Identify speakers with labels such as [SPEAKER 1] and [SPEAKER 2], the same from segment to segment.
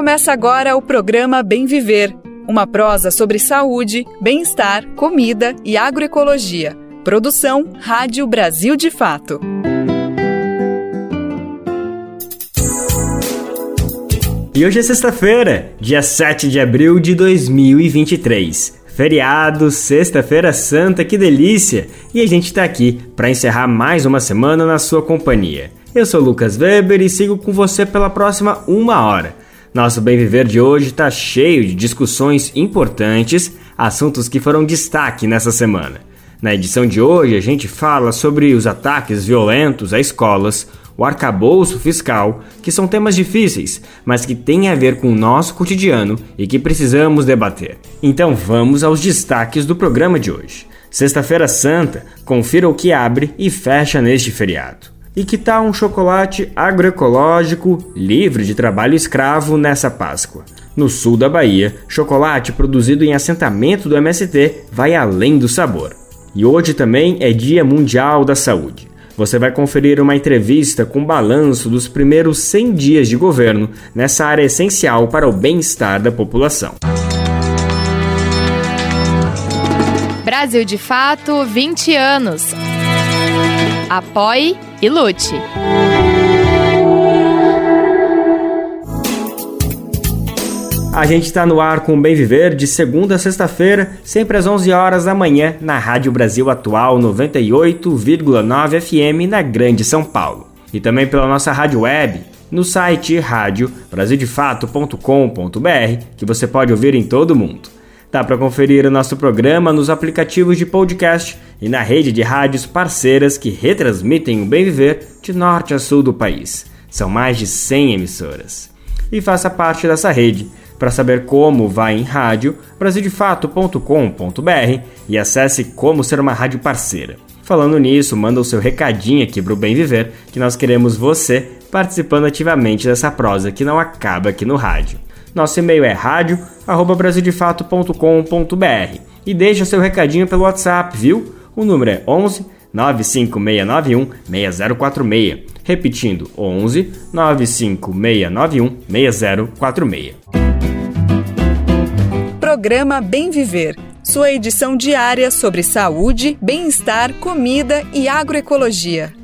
[SPEAKER 1] Começa agora o programa Bem Viver, uma prosa sobre saúde, bem-estar, comida e agroecologia. Produção Rádio Brasil de Fato.
[SPEAKER 2] E hoje é sexta-feira, dia 7 de abril de 2023. Feriado, sexta-feira santa, que delícia! E a gente tá aqui para encerrar mais uma semana na sua companhia. Eu sou Lucas Weber e sigo com você pela próxima uma hora. Nosso Bem Viver de hoje está cheio de discussões importantes, assuntos que foram destaque nessa semana. Na edição de hoje, a gente fala sobre os ataques violentos a escolas, o arcabouço fiscal, que são temas difíceis, mas que têm a ver com o nosso cotidiano e que precisamos debater. Então vamos aos destaques do programa de hoje. Sexta-feira Santa, confira o que abre e fecha neste feriado. E que tal um chocolate agroecológico livre de trabalho escravo nessa Páscoa? No sul da Bahia, chocolate produzido em assentamento do MST vai além do sabor. E hoje também é Dia Mundial da Saúde. Você vai conferir uma entrevista com balanço dos primeiros 100 dias de governo nessa área essencial para o bem-estar da população.
[SPEAKER 3] Brasil de Fato 20 anos. Apoie e lute.
[SPEAKER 2] A gente está no ar com o Bem Viver de segunda a sexta-feira, sempre às 11 horas da manhã, na Rádio Brasil Atual 98,9 FM na Grande São Paulo. E também pela nossa rádio web, no site radiobrasildefato.com.br, que você pode ouvir em todo o mundo. Dá para conferir o nosso programa nos aplicativos de podcast e na rede de rádios parceiras que retransmitem o Bem Viver de norte a sul do país. São mais de 100 emissoras. E faça parte dessa rede para saber como vai em rádio, brasildefato.com.br e acesse como ser uma rádio parceira. Falando nisso, manda o seu recadinho aqui pro Bem Viver, que nós queremos você participando ativamente dessa prosa que não acaba aqui no rádio. Nosso e-mail é rádio@brasildefato.com.br e deixa seu recadinho pelo WhatsApp, viu? O número é 11 95691 6046. Repetindo, 11 95691 6046
[SPEAKER 1] programa Bem Viver, sua edição diária sobre saúde, bem-estar, comida e agroecologia.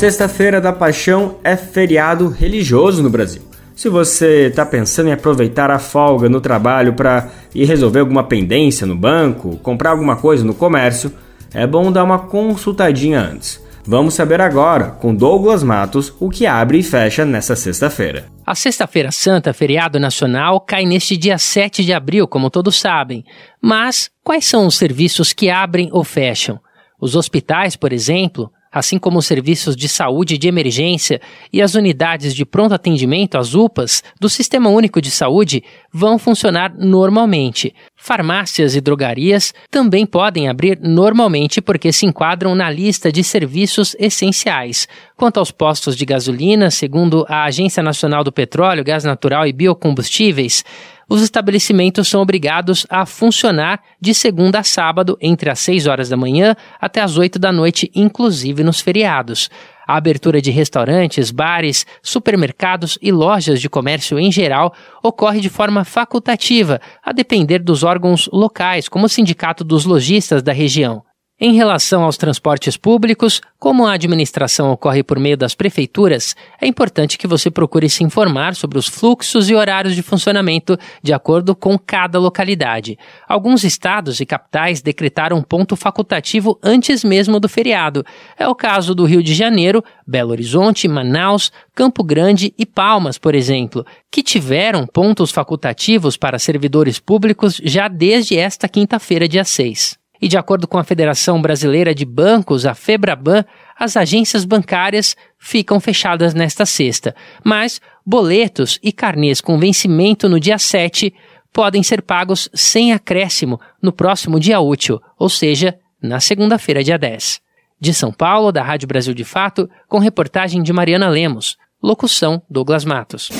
[SPEAKER 2] Sexta-feira da Paixão é feriado religioso no Brasil. Se você está pensando em aproveitar a folga no trabalho para ir resolver alguma pendência no banco, comprar alguma coisa no comércio, é bom dar uma consultadinha antes. Vamos saber agora, com Douglas Matos, o que abre e fecha nessa sexta-feira.
[SPEAKER 4] A Sexta-feira Santa, feriado nacional, cai neste dia 7 de abril, como todos sabem. Mas quais são os serviços que abrem ou fecham? Os hospitais, por exemplo, assim como os serviços de saúde de emergência e as unidades de pronto atendimento, as UPAs, do Sistema Único de Saúde, vão funcionar normalmente. Farmácias e drogarias também podem abrir normalmente porque se enquadram na lista de serviços essenciais. Quanto aos postos de gasolina, segundo a Agência Nacional do Petróleo, Gás Natural e Biocombustíveis, os estabelecimentos são obrigados a funcionar de segunda a sábado, entre as 6 horas da manhã até as 8 da noite, inclusive nos feriados. A abertura de restaurantes, bares, supermercados e lojas de comércio em geral ocorre de forma facultativa, a depender dos órgãos locais, como o Sindicato dos Lojistas da região. Em relação aos transportes públicos, como a administração ocorre por meio das prefeituras, é importante que você procure se informar sobre os fluxos e horários de funcionamento de acordo com cada localidade. Alguns estados e capitais decretaram ponto facultativo antes mesmo do feriado. É o caso do Rio de Janeiro, Belo Horizonte, Manaus, Campo Grande e Palmas, por exemplo, que tiveram pontos facultativos para servidores públicos já desde esta quinta-feira, dia 6. E de acordo com a Federação Brasileira de Bancos, a Febraban, as agências bancárias ficam fechadas nesta sexta, mas boletos e carnês com vencimento no dia 7 podem ser pagos sem acréscimo no próximo dia útil, ou seja, na segunda-feira, dia 10. De São Paulo, da Rádio Brasil de Fato, com reportagem de Mariana Lemos. Locução Douglas Matos.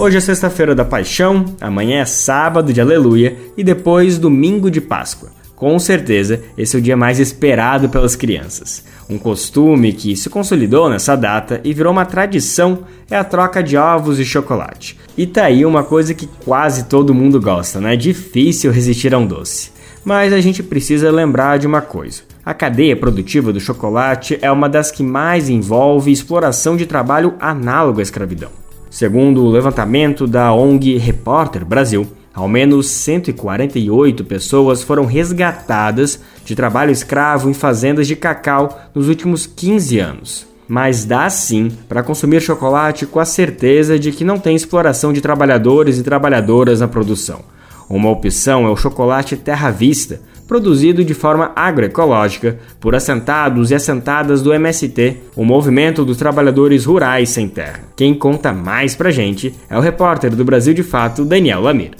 [SPEAKER 2] Hoje é sexta-feira da Paixão, amanhã é sábado de Aleluia e depois domingo de Páscoa. Com certeza, esse é o dia mais esperado pelas crianças. Um costume que se consolidou nessa data e virou uma tradição é a troca de ovos e chocolate. E tá aí uma coisa que quase todo mundo gosta, né? É difícil resistir a um doce. Mas a gente precisa lembrar de uma coisa. A cadeia produtiva do chocolate é uma das que mais envolve exploração de trabalho análogo à escravidão. Segundo o levantamento da ONG Repórter Brasil, ao menos 148 pessoas foram resgatadas de trabalho escravo em fazendas de cacau nos últimos 15 anos. Mas dá sim para consumir chocolate com a certeza de que não tem exploração de trabalhadores e trabalhadoras na produção. Uma opção é o chocolate Terra Vista, produzido de forma agroecológica por assentados e assentadas do MST, o Movimento dos Trabalhadores Rurais Sem Terra. Quem conta mais pra gente é o repórter do Brasil de Fato, Daniel Lamir.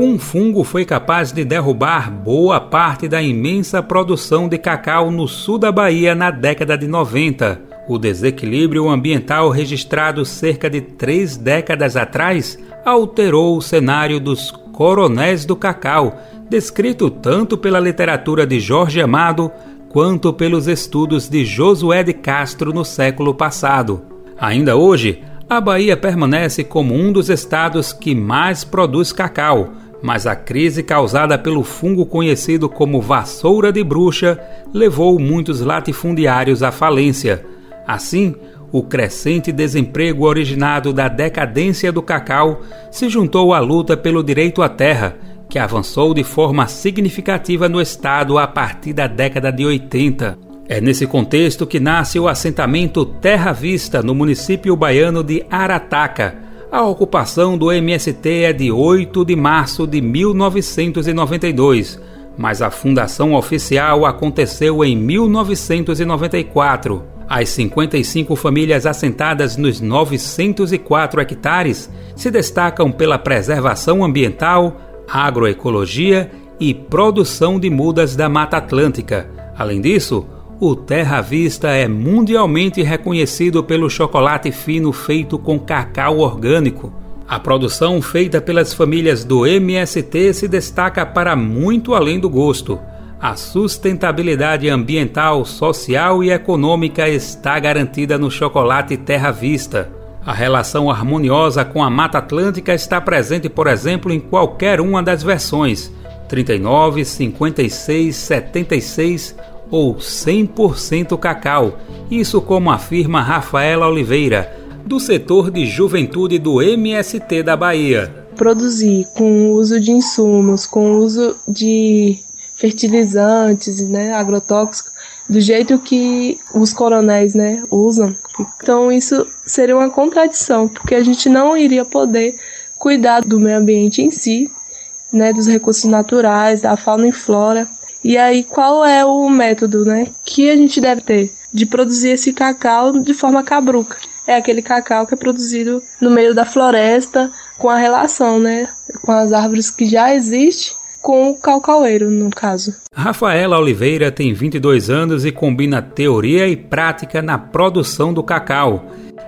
[SPEAKER 5] Um fungo foi capaz de derrubar boa parte da imensa produção de cacau no sul da Bahia na década de 90. O desequilíbrio ambiental registrado cerca de três décadas atrás alterou o cenário dos coronéis do cacau, descrito tanto pela literatura de Jorge Amado quanto pelos estudos de Josué de Castro no século passado. Ainda hoje, a Bahia permanece como um dos estados que mais produz cacau, mas a crise causada pelo fungo conhecido como vassoura de bruxa levou muitos latifundiários à falência. Assim, o crescente desemprego originado da decadência do cacau se juntou à luta pelo direito à terra, que avançou de forma significativa no estado a partir da década de 80. É nesse contexto que nasce o assentamento Terra Vista, no município baiano de Arataca a ocupação do MST é de 8 de março de 1992, mas a fundação oficial aconteceu em 1994. As 55 famílias assentadas nos 904 hectares se destacam pela preservação ambiental, agroecologia e produção de mudas da Mata Atlântica. Além disso, o Terra Vista é mundialmente reconhecido pelo chocolate fino feito com cacau orgânico. A produção feita pelas famílias do MST se destaca para muito além do gosto. A sustentabilidade ambiental, social e econômica está garantida no chocolate Terra Vista. A relação harmoniosa com a Mata Atlântica está presente, por exemplo, em qualquer uma das versões 39, 56, 76 ou 100% cacau. Isso como afirma Rafaela Oliveira, do setor de juventude do MST da Bahia.
[SPEAKER 6] Produzir com uso de insumos, com uso de fertilizantes, né, agrotóxicos, do jeito que os coronéis, né, usam. Então isso seria uma contradição, porque a gente não iria poder cuidar do meio ambiente em si, né, dos recursos naturais, da fauna e flora, e aí, qual é o método, né, que a gente deve ter de produzir esse cacau de forma cabruca? É aquele cacau que é produzido no meio da floresta, com a relação, né, com as árvores que já existem com o caucaueiro, no caso.
[SPEAKER 5] Rafaela Oliveira tem 22 anos e combina teoria e prática na produção do cacau.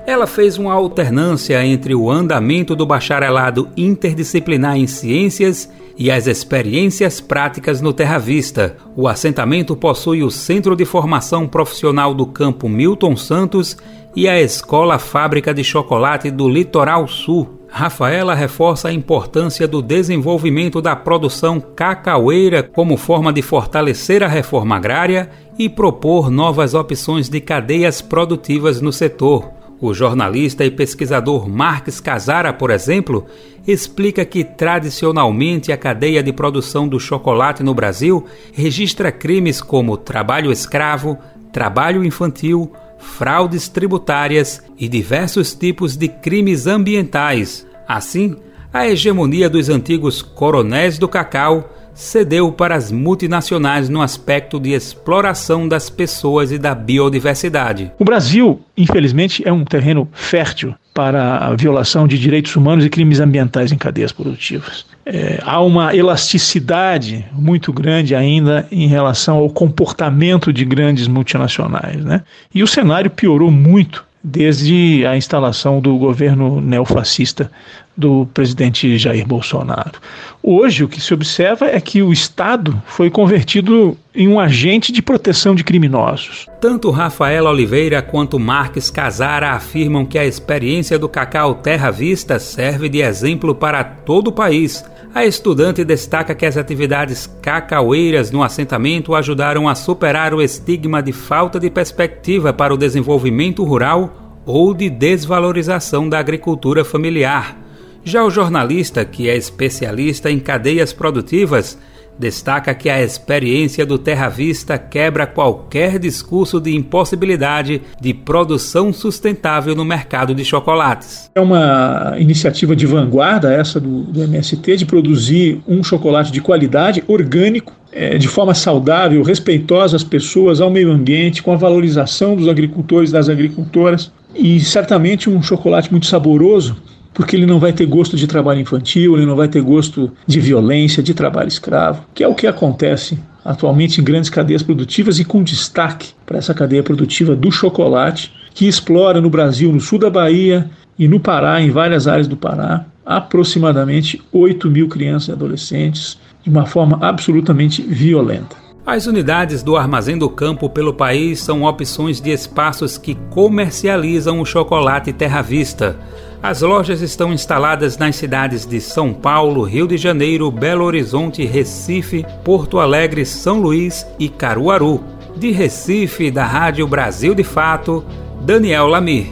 [SPEAKER 5] Ela fez uma alternância entre o andamento do bacharelado interdisciplinar em ciências e as experiências práticas no Terra Vista. O assentamento possui o Centro de Formação Profissional do Campo Milton Santos e a Escola Fábrica de Chocolate do Litoral Sul. Rafaela reforça a importância do desenvolvimento da produção cacaueira como forma de fortalecer a reforma agrária e propor novas opções de cadeias produtivas no setor. O jornalista e pesquisador Marques Casara, por exemplo, explica que tradicionalmente a cadeia de produção do chocolate no Brasil registra crimes como trabalho escravo, trabalho infantil, fraudes tributárias e diversos tipos de crimes ambientais. Assim, a hegemonia dos antigos coronéis do cacau cedeu para as multinacionais no aspecto de exploração das pessoas e da biodiversidade.
[SPEAKER 7] O Brasil, infelizmente, é um terreno fértil para a violação de direitos humanos e crimes ambientais em cadeias produtivas. É, há uma elasticidade muito grande ainda em relação ao comportamento de grandes multinacionais. Né? E o cenário piorou muito desde a instalação do governo neofascista do presidente Jair Bolsonaro. Hoje, o que se observa é que o Estado foi convertido em um agente de proteção de criminosos.
[SPEAKER 5] Tanto Rafael Oliveira quanto Marques Casara afirmam que a experiência do Cacau Terra Vista serve de exemplo para todo o país. A estudante destaca que as atividades cacaueiras no assentamento ajudaram a superar o estigma de falta de perspectiva para o desenvolvimento rural ou de desvalorização da agricultura familiar. Já o jornalista, que é especialista em cadeias produtivas, destaca que a experiência do Terra Vista quebra qualquer discurso de impossibilidade de produção sustentável no mercado de chocolates.
[SPEAKER 7] É uma iniciativa de vanguarda essa do, do MST de produzir um chocolate de qualidade, orgânico, é, de forma saudável, respeitosa às pessoas, ao meio ambiente, com a valorização dos agricultores das agricultoras e certamente um chocolate muito saboroso porque ele não vai ter gosto de trabalho infantil, ele não vai ter gosto de violência, de trabalho escravo, que é o que acontece atualmente em grandes cadeias produtivas e com destaque para essa cadeia produtiva do chocolate, que explora no Brasil, no sul da Bahia e no Pará, em várias áreas do Pará, aproximadamente 8 mil crianças e adolescentes de uma forma absolutamente violenta.
[SPEAKER 5] As unidades do Armazém do Campo pelo país são opções de espaços que comercializam o chocolate Terra Vista as lojas estão instaladas nas cidades de São Paulo, Rio de Janeiro, Belo Horizonte, Recife, Porto Alegre, São Luís e Caruaru. De Recife, da Rádio Brasil de Fato, Daniel Lamir.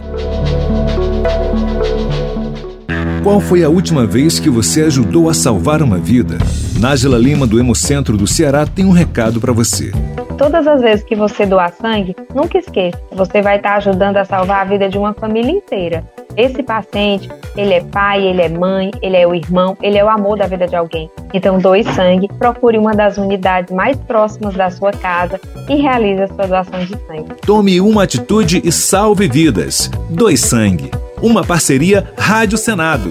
[SPEAKER 8] Qual foi a última vez que você ajudou a salvar uma vida? Nájila Lima, do Hemocentro do Ceará, tem um recado para você.
[SPEAKER 9] Todas as vezes que você doar sangue, nunca esqueça, você vai estar ajudando a salvar a vida de uma família inteira. Esse paciente, ele é pai, ele é mãe, ele é o irmão, ele é o amor da vida de alguém. Então, doe sangue, procure uma das unidades mais próximas da sua casa e realize a sua doação de sangue.
[SPEAKER 8] Tome uma atitude e salve vidas. Doe sangue. Uma parceria Rádio Senado.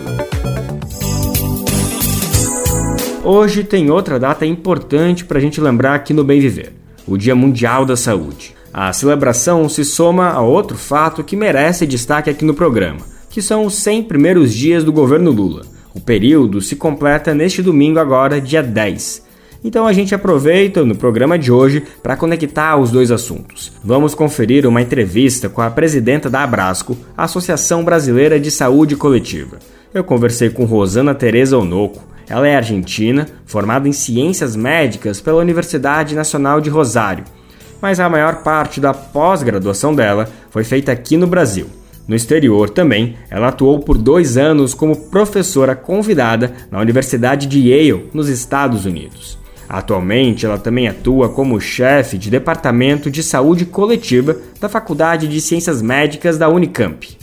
[SPEAKER 2] Hoje tem outra data importante para a gente lembrar aqui no Bem Viver: o Dia Mundial da Saúde. A celebração se soma a outro fato que merece destaque aqui no programa que são os 100 primeiros dias do governo Lula. O período se completa neste domingo, agora, dia 10. Então a gente aproveita no programa de hoje para conectar os dois assuntos. Vamos conferir uma entrevista com a presidenta da Abrasco, Associação Brasileira de Saúde Coletiva. Eu conversei com Rosana Teresa Onoco. Ela é argentina, formada em Ciências Médicas pela Universidade Nacional de Rosário, mas a maior parte da pós-graduação dela foi feita aqui no Brasil. No exterior também, ela atuou por dois anos como professora convidada na Universidade de Yale, nos Estados Unidos. Atualmente, ela também atua como chefe de departamento de saúde coletiva da Faculdade de Ciências Médicas da Unicamp.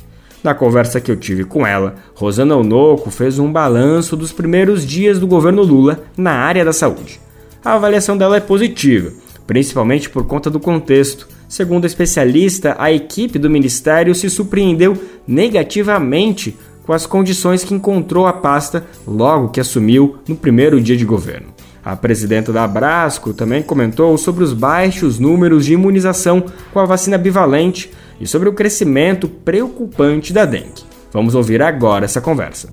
[SPEAKER 2] Na conversa que eu tive com ela, Rosana Onoco fez um balanço dos primeiros dias do governo Lula na área da saúde. A avaliação dela é positiva, principalmente por conta do contexto Segundo a especialista, a equipe do ministério se surpreendeu negativamente com as condições que encontrou a pasta logo que assumiu no primeiro dia de governo. A presidenta da Abrasco também comentou sobre os baixos números de imunização com a vacina bivalente e sobre o crescimento preocupante da dengue. Vamos ouvir agora essa conversa.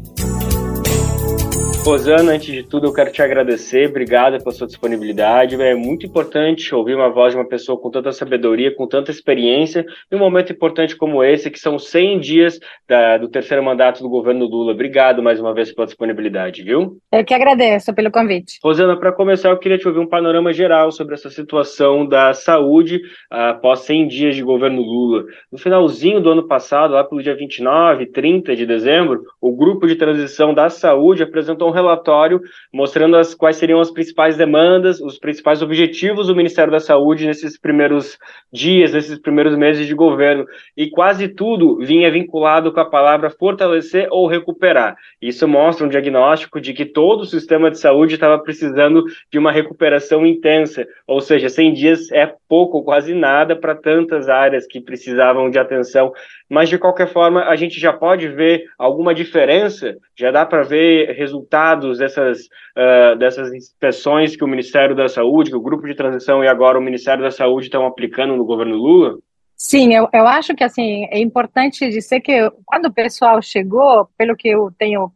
[SPEAKER 2] Rosana, antes de tudo, eu quero te agradecer. Obrigada pela sua disponibilidade. É muito importante ouvir uma voz de uma pessoa com tanta sabedoria, com tanta experiência, em um momento importante como esse, que são 100 dias da, do terceiro mandato do governo Lula. Obrigado mais uma vez pela disponibilidade, viu?
[SPEAKER 10] Eu que agradeço pelo convite.
[SPEAKER 2] Rosana, para começar, eu queria te ouvir um panorama geral sobre essa situação da saúde após 100 dias de governo Lula. No finalzinho do ano passado, lá pelo dia 29, 30 de dezembro, o grupo de transição da saúde apresentou um relatório mostrando as, quais seriam as principais demandas, os principais objetivos do Ministério da Saúde nesses primeiros dias, nesses primeiros meses de governo. E quase tudo vinha vinculado com a palavra fortalecer ou recuperar. Isso mostra um diagnóstico de que todo o sistema de saúde estava precisando de uma recuperação intensa, ou seja, 100 dias é pouco, quase nada para tantas áreas que precisavam de atenção mas de qualquer forma a gente já pode ver alguma diferença, já dá para ver resultados dessas, uh, dessas inspeções que o Ministério da Saúde, que o Grupo de Transição e agora o Ministério da Saúde estão aplicando no governo Lula?
[SPEAKER 10] Sim, eu, eu acho que assim é importante dizer que quando o pessoal chegou, pelo que eu tenho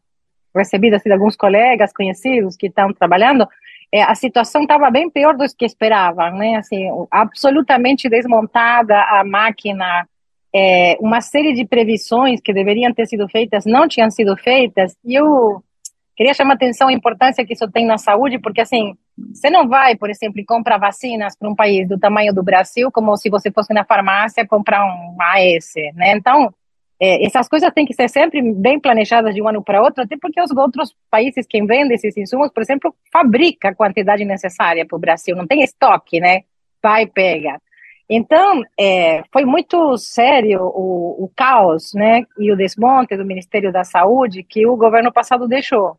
[SPEAKER 10] recebido assim, de alguns colegas conhecidos que estão trabalhando, é, a situação estava bem pior do que esperavam, né? Assim, absolutamente desmontada a máquina, é, uma série de previsões que deveriam ter sido feitas não tinham sido feitas. E eu queria chamar a atenção a importância que isso tem na saúde, porque assim, você não vai, por exemplo, comprar vacinas para um país do tamanho do Brasil como se você fosse na farmácia comprar um AS, né? Então, é, essas coisas têm que ser sempre bem planejadas de um ano para outro, até porque os outros países que vendem esses insumos, por exemplo, fabrica a quantidade necessária para o Brasil, não tem estoque, né? Vai pega. Então, é, foi muito sério o, o, caos né, e o desmonte do Ministério da Saúde que o governo passado deixou.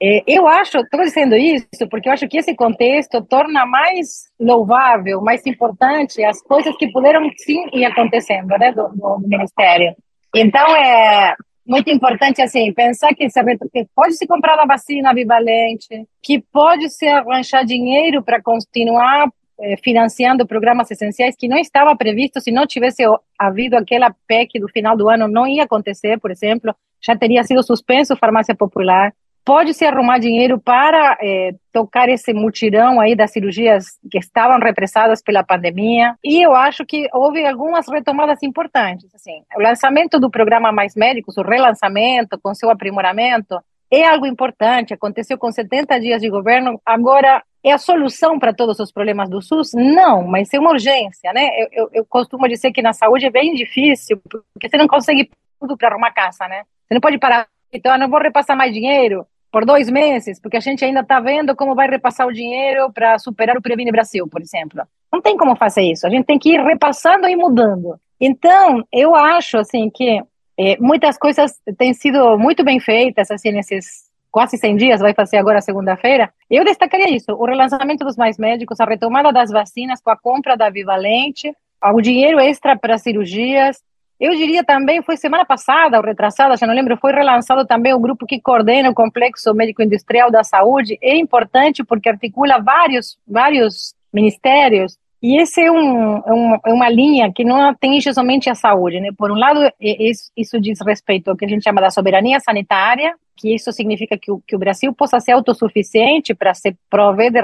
[SPEAKER 10] É, eu acho, estou dizendo isso porque eu acho que esse contexto torna mais louvável, mais importante as coisas que puderam sim ir acontecendo né, do, do Ministério. Então, é muito importante assim pensar que, que pode se comprar a vacina bivalente, que pode se arranjar dinheiro para continuar financiando programas essenciais que não estava previsto se não tivesse havido aquela PEC do final do ano, não ia acontecer, por exemplo, já teria sido suspenso farmácia popular pode-se arrumar dinheiro para é, tocar esse mutirão aí das cirurgias que estavam represadas pela pandemia. E eu acho que houve algumas retomadas importantes. Assim, o lançamento do programa Mais Médicos, o relançamento com seu aprimoramento, é algo importante. Aconteceu com 70 dias de governo. Agora, é a solução para todos os problemas do SUS? Não, mas é uma urgência, né? Eu, eu, eu costumo dizer que na saúde é bem difícil, porque você não consegue tudo para arrumar casa, né? Você não pode parar então, eu não vou repassar mais dinheiro, por dois meses, porque a gente ainda está vendo como vai repassar o dinheiro para superar o Previne Brasil, por exemplo. Não tem como fazer isso. A gente tem que ir repassando e mudando. Então, eu acho assim que é, muitas coisas têm sido muito bem feitas assim nesses quase 100 dias, vai fazer agora segunda-feira. Eu destacaria isso: o relançamento dos mais médicos, a retomada das vacinas com a compra da Vivalente, o dinheiro extra para cirurgias, eu diria também, foi semana passada ou retrasada, já não lembro, foi relançado também o grupo que coordena o Complexo Médico Industrial da Saúde. É importante porque articula vários, vários ministérios e esse é, um, é, um, é uma linha que não atinge somente a saúde. Né? Por um lado, isso, diz respeito ao que a gente chama da soberania sanitária, que isso significa que o, que o Brasil possa ser autossuficiente para se prover de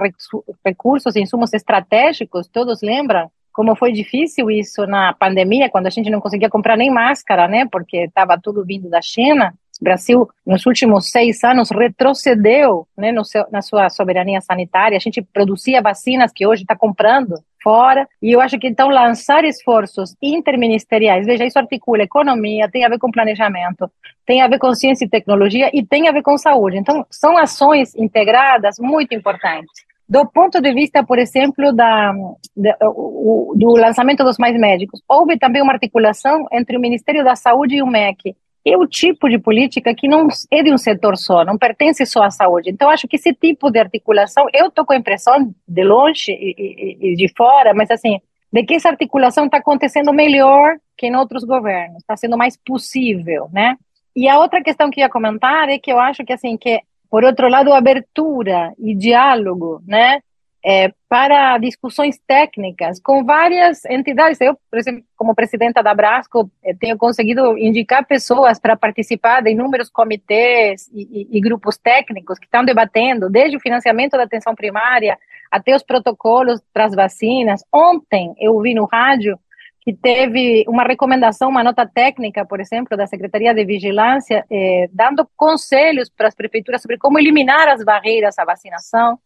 [SPEAKER 10] recursos insumos estratégicos, todos lembram como foi difícil isso na pandemia, quando a gente não conseguia comprar nem máscara, né, porque estava tudo vindo da China. O Brasil, nos últimos seis anos, retrocedeu né, seu, na sua soberania sanitária. A gente produzia vacinas que hoje está comprando fora. E eu acho que, então, lançar esforços interministeriais, veja, isso articula economia, tem a ver com planejamento, tem a ver com ciência e tecnologia e tem a ver com saúde. Então, são ações integradas muito importantes. Do ponto de vista, por exemplo, da, de, o, do lançamento dos mais médicos, houve também uma articulação entre o Ministério da Saúde e o MEC. É o tipo de política que não é de um setor só, não pertence só à saúde. Então, acho que esse tipo de articulação, eu estou com a impressão de longe e, e, e de fora, mas assim, de que essa articulação está acontecendo melhor que em outros governos, está sendo mais possível, né? E a outra questão que eu ia comentar é que eu acho que assim que por outro lado, abertura e diálogo, né? É, para discussões técnicas com várias entidades. Eu, por exemplo, como presidenta da Brasco, eh, tenho conseguido indicar pessoas para participar de inúmeros comitês e, e, e, grupos técnicos que estão debatendo, desde o financiamento da atenção primária até os protocolos para as vacinas. Ontem eu vi no rádio que teve uma recomendação, uma nota técnica, por exemplo, da Secretaria de Vigilância, eh, dando conselhos para as prefeituras sobre como eliminar as barreiras à vacinação.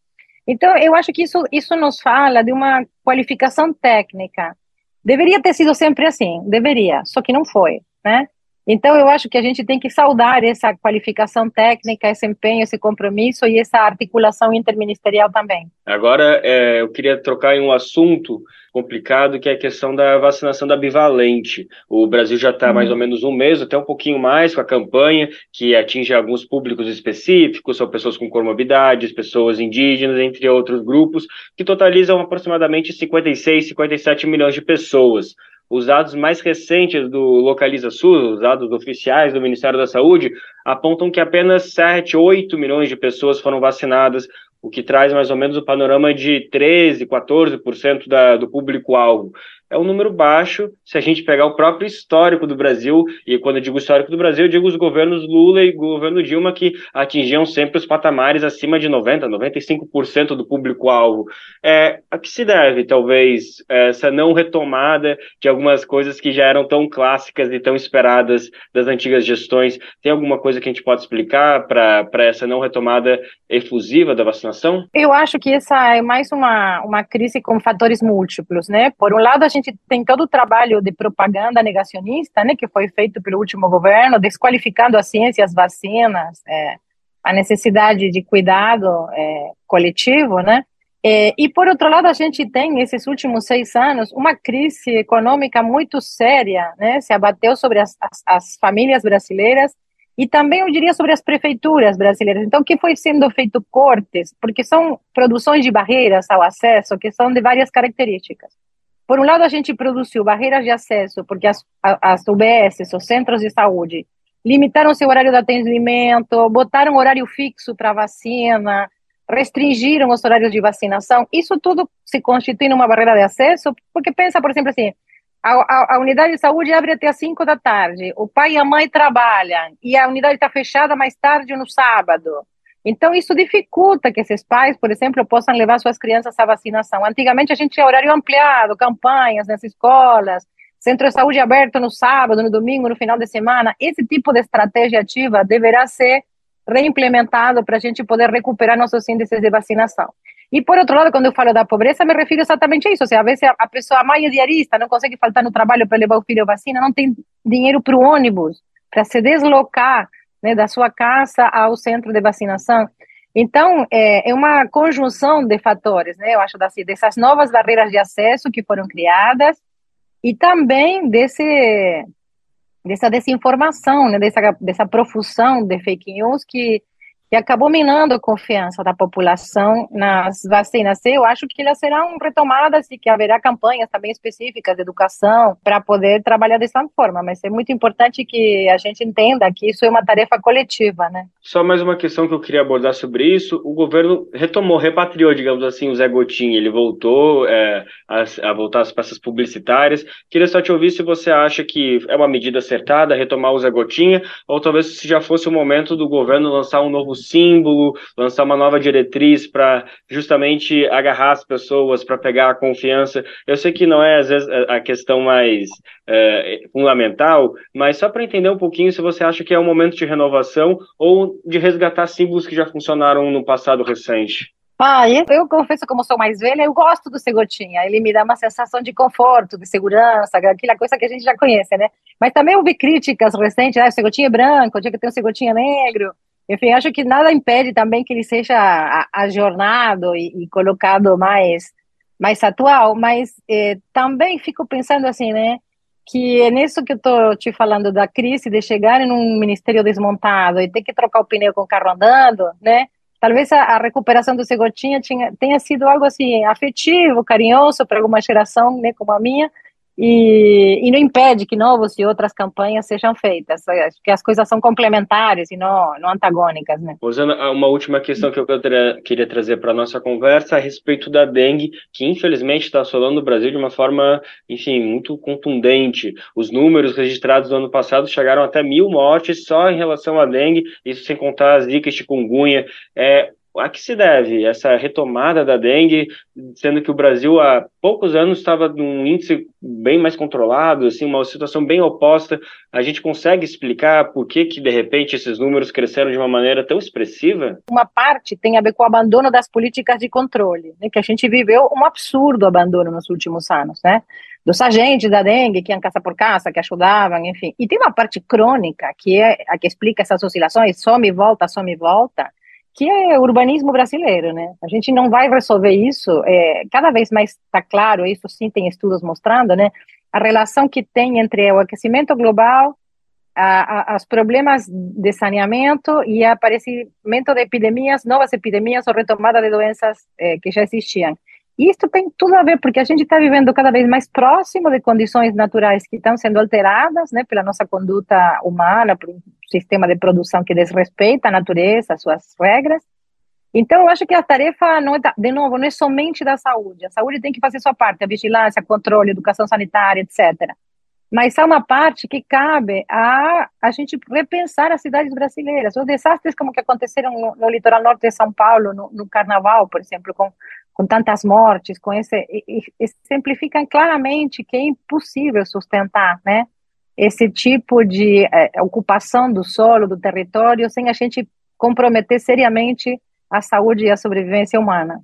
[SPEAKER 10] Então, eu acho que isso, isso nos fala de uma qualificação técnica. Deveria ter sido sempre assim, deveria, só que não foi, né? Então, eu acho que a gente tem que saudar essa qualificação técnica, esse empenho, esse compromisso e essa articulação interministerial também.
[SPEAKER 2] Agora, é, eu queria trocar em um assunto complicado, que é a questão da vacinação da bivalente. O Brasil já está mais ou menos um mês, até um pouquinho mais, com a campanha, que atinge alguns públicos específicos, são pessoas com comorbidades, pessoas indígenas, entre outros grupos, que totalizam aproximadamente 56, 57 milhões de pessoas. Os dados mais recentes do Localiza SUS, os dados oficiais do Ministério da Saúde, apontam que apenas 7, 8 milhões de pessoas foram vacinadas, o que traz mais ou menos o panorama de 13, 14% da, do público-alvo.
[SPEAKER 11] É um número baixo se a gente pegar o próprio histórico do Brasil, e quando eu digo histórico do Brasil, eu digo os governos Lula e governo Dilma que atingiam sempre os patamares acima de 90%, 95% do público-alvo. É, a que se deve, talvez, essa não retomada de algumas coisas que já eram tão clássicas e tão esperadas das antigas gestões? Tem alguma coisa que a gente pode explicar para essa não retomada efusiva da vacinação?
[SPEAKER 10] Eu acho que essa é mais uma, uma crise com fatores múltiplos, né? Por um lado, a gente tem todo o trabalho de propaganda negacionista, né, que foi feito pelo último governo, desqualificando a ciência as vacinas, é, a necessidade de cuidado é, coletivo, né? É, e por outro lado, a gente tem esses últimos seis anos uma crise econômica muito séria, né? Se abateu sobre as, as, as famílias brasileiras e também eu diria sobre as prefeituras brasileiras. Então, que foi sendo feito cortes, porque são produções de barreiras ao acesso que são de várias características. Por um lado, a gente produziu barreiras de acesso, porque as, as UBS, os centros de saúde, limitaram seu horário de atendimento, botaram horário fixo para vacina, restringiram os horários de vacinação. Isso tudo se constitui numa barreira de acesso, porque pensa, por exemplo, assim, a, a, a, unidade de saúde abre até as 5 da tarde, o pai e a mãe trabalham, e a unidade está fechada mais tarde no sábado. Então, isso dificulta que esses pais, por exemplo, possam levar suas crianças à vacinação. Antigamente, a gente tinha horário ampliado, campanhas nas escolas, centro de saúde aberto no sábado, no domingo, no final de semana. Esse tipo de estratégia ativa deverá ser reimplementado para a gente poder recuperar nossos índices de vacinação. E por outro lado, quando eu falo da pobreza, me refiro exatamente a isso. Ou seja, às vezes a pessoa, mãe é diarista, não consegue faltar no trabalho para levar o filho à vacina, não tem dinheiro para o ônibus, para se deslocar né, da sua casa ao centro de vacinação. Então, é, é, uma conjunção de fatores, né, eu acho, assim, dessas novas barreiras de acesso que foram criadas e também desse, dessa desinformação, né, dessa, dessa profusão de fake news que que acabou minando a confiança da população nas vacinas. Eu acho que elas serão retomadas e que haverá campanhas também específicas de educação para poder trabalhar dessa forma, mas é muito importante que a gente entenda que isso é uma tarefa coletiva, né?
[SPEAKER 11] Só mais uma questão que eu queria abordar sobre isso, o governo retomou, repatriou, digamos assim, o Zé Gotinha, ele voltou é, a, a, voltar às peças publicitárias, queria só te ouvir se você acha que é uma medida acertada retomar o Zé Gotinha, ou talvez se já fosse o momento do governo lançar um novo símbolo, lançar uma nova diretriz para justamente agarrar as pessoas, para pegar a confiança. Eu sei que não é, às vezes, a questão mais é, fundamental, mas só para entender um pouquinho se você acha que é um momento de renovação ou de resgatar símbolos que já funcionaram no passado recente.
[SPEAKER 10] Ah, eu, confesso, como sou mais velha, eu gosto do cegotinha. Ele me dá uma sensação de conforto, de segurança, aquela coisa que a gente já conhece, né? Mas também eu vi críticas recentes, ah, o cegotinha é branco, tinha que ter um cegotinha negro. Enfim, acho que nada impede também que ele seja ajornado e, e colocado mais, mais atual, mas eh, também fico pensando assim, né? Que é nisso que eu estou te falando da crise, de chegar em um ministério desmontado e ter que trocar o pneu com o carro andando, né? Talvez a, a recuperação do Segotinha tinha, tenha sido algo assim afetivo, carinhoso para alguma geração, né, como a minha, e, e, não impede que novos e outras campanhas sejam feitas. Que as coisas são complementares e não, não antagônicas. Né?
[SPEAKER 11] Rosana, uma última questão que eu queria trazer para a nossa conversa a respeito da dengue, que infelizmente está assolando o Brasil de uma forma, enfim, muito contundente. Os números registrados no ano passado chegaram até mil mortes só em relação à dengue, isso sem contar as zika e chikungunya. É, a que se deve essa retomada da dengue, sendo que o Brasil há poucos anos estava num índice bem mais controlado, assim, uma situação bem oposta. A gente consegue explicar por que, que de repente esses números cresceram de uma maneira tão expressiva?
[SPEAKER 10] Uma parte tem a ver com o abandono das políticas de controle, né, que a gente viveu um absurdo abandono nos últimos anos, né? Dos agentes da dengue que iam casa por casa, que ajudavam, enfim. E tem uma parte crônica que é a que explica essas oscilações, some e volta, some e volta, que é urbanismo brasileiro, né? A gente não vai resolver isso, é, cada vez mais está claro, isso sim tem estudos mostrando, né? A relação que tem entre o aquecimento global, a, a, os problemas de saneamento e aparecimento de epidemias, novas epidemias ou retomada de doenças é, que já existiam. E isso tem tudo a ver, porque a gente está vivendo cada vez mais próximo de condições naturais que estão sendo alteradas né, pela nossa conduta humana, por sistema de produção que desrespeita a natureza, suas regras. Então, eu acho que a tarefa, não é, de novo, não é somente da saúde. A saúde tem que fazer sua parte, a vigilância, controle, educação sanitária, etc. Mas há uma parte que cabe a a gente repensar as cidades brasileiras. Os desastres como que aconteceram no, no litoral norte de São Paulo, no, no Carnaval, por exemplo, com, com tantas mortes, com esse, exemplificam claramente que é impossível sustentar, né? Esse tipo de é, ocupação do solo, do território, sem a gente comprometer seriamente a saúde e a sobrevivência humana.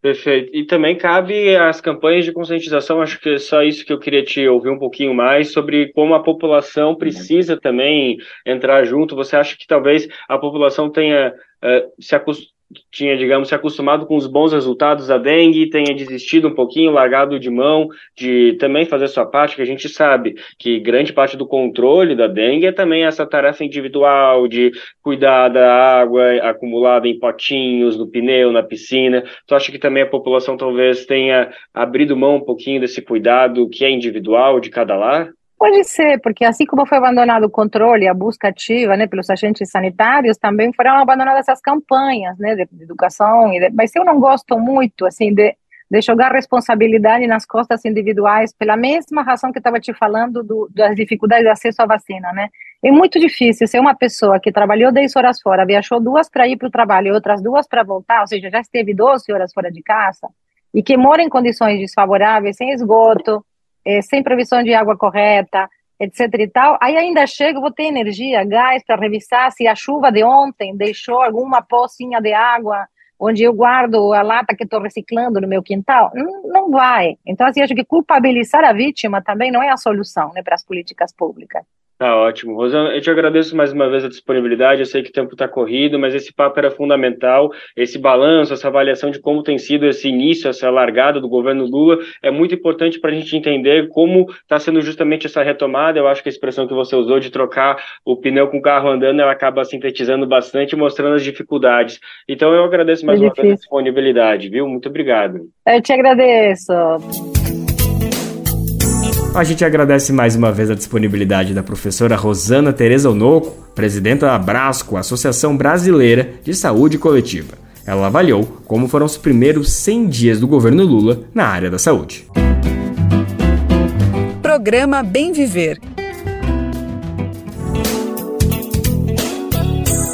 [SPEAKER 2] Perfeito. E também cabe as campanhas de conscientização, acho que é só isso que eu queria te ouvir um pouquinho mais sobre como a população precisa também entrar junto. Você acha que talvez a população tenha uh, se acostumado tinha, digamos, se acostumado com os bons resultados da dengue, tenha desistido um pouquinho, largado de mão de também fazer sua parte, que a gente sabe que grande parte do controle da dengue é também essa tarefa individual de cuidar da água acumulada em potinhos, no pneu, na piscina. Tu acha que também a população talvez tenha abrido mão um pouquinho desse cuidado que é individual de cada lar?
[SPEAKER 10] Pode ser, porque assim como foi abandonado o controle, a busca ativa, né, pelos agentes sanitários, também foram abandonadas as campanhas, né, de, de educação. De, mas eu não gosto muito, assim, de, de jogar responsabilidade nas costas individuais, pela mesma razão que estava te falando do, das dificuldades de acesso à vacina, né. É muito difícil ser uma pessoa que trabalhou 10 horas fora, viajou duas para ir para o trabalho e outras duas para voltar, ou seja, já esteve 12 horas fora de casa, e que mora em condições desfavoráveis, sem esgoto, é, sem previsão de água correta, etc e tal, aí ainda chego, vou ter energia, gás para revisar se a chuva de ontem deixou alguma pocinha de água onde eu guardo a lata que estou reciclando no meu quintal, não, não vai. Então, assim, acho que culpabilizar a vítima também não é a solução né, para as políticas públicas.
[SPEAKER 2] Tá ótimo. Rosana, eu te agradeço mais uma vez a disponibilidade. Eu sei que o tempo está corrido, mas esse papo era fundamental. Esse balanço, essa avaliação de como tem sido esse início, essa largada do governo Lula, é muito importante para a gente entender como está sendo justamente essa retomada. Eu acho que a expressão que você usou de trocar o pneu com o carro andando, ela acaba sintetizando bastante, mostrando as dificuldades. Então, eu agradeço mais é uma vez a disponibilidade, viu? Muito obrigado.
[SPEAKER 10] Eu te agradeço.
[SPEAKER 2] A gente agradece mais uma vez a disponibilidade da professora Rosana Tereza Onoco, presidenta da Abrasco, Associação Brasileira de Saúde Coletiva. Ela avaliou como foram os primeiros 100 dias do governo Lula na área da saúde.
[SPEAKER 1] Programa Bem Viver.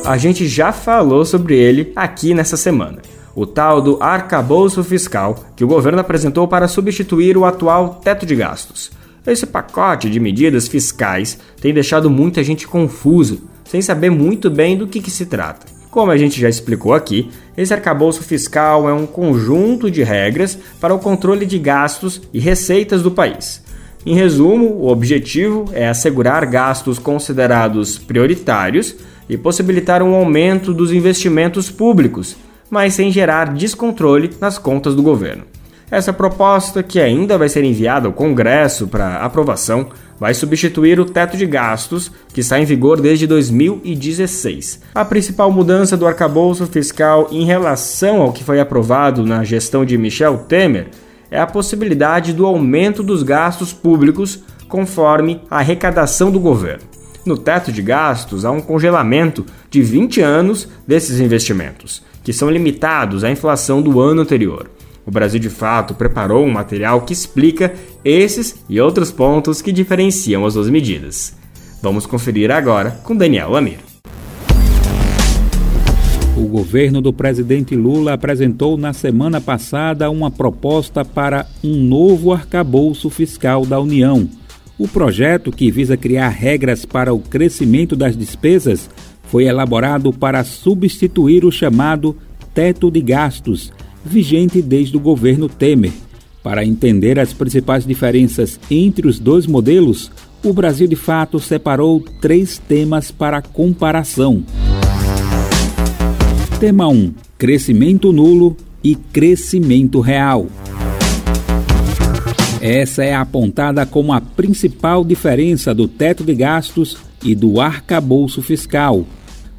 [SPEAKER 2] A gente já falou sobre ele aqui nessa semana o tal do arcabouço fiscal que o governo apresentou para substituir o atual teto de gastos. Esse pacote de medidas fiscais tem deixado muita gente confuso, sem saber muito bem do que, que se trata. Como a gente já explicou aqui, esse arcabouço fiscal é um conjunto de regras para o controle de gastos e receitas do país. Em resumo, o objetivo é assegurar gastos considerados prioritários e possibilitar um aumento dos investimentos públicos, mas sem gerar descontrole nas contas do governo. Essa proposta, que ainda vai ser enviada ao Congresso para aprovação, vai substituir o teto de gastos, que está em vigor desde 2016. A principal mudança do arcabouço fiscal em relação ao que foi aprovado na gestão de Michel Temer é a possibilidade do aumento dos gastos públicos conforme a arrecadação do governo. No teto de gastos há um congelamento de 20 anos desses investimentos, que são limitados à inflação do ano anterior. O Brasil de Fato preparou um material que explica esses e outros pontos que diferenciam as duas medidas. Vamos conferir agora com Daniel Lamir.
[SPEAKER 5] O governo do presidente Lula apresentou na semana passada uma proposta para um novo arcabouço fiscal da União. O projeto, que visa criar regras para o crescimento das despesas, foi elaborado para substituir o chamado teto de gastos, vigente desde o governo Temer. Para entender as principais diferenças entre os dois modelos, o Brasil de Fato separou três temas para comparação. Tema 1: Crescimento nulo e crescimento real. Essa é apontada como a principal diferença do teto de gastos e do arcabouço fiscal.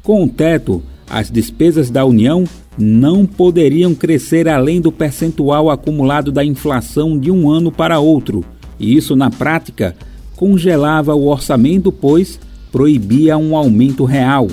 [SPEAKER 5] Com o teto, as despesas da União não poderiam crescer além do percentual acumulado da inflação de um ano para outro, e isso, na prática, congelava o orçamento, pois proibia um aumento real.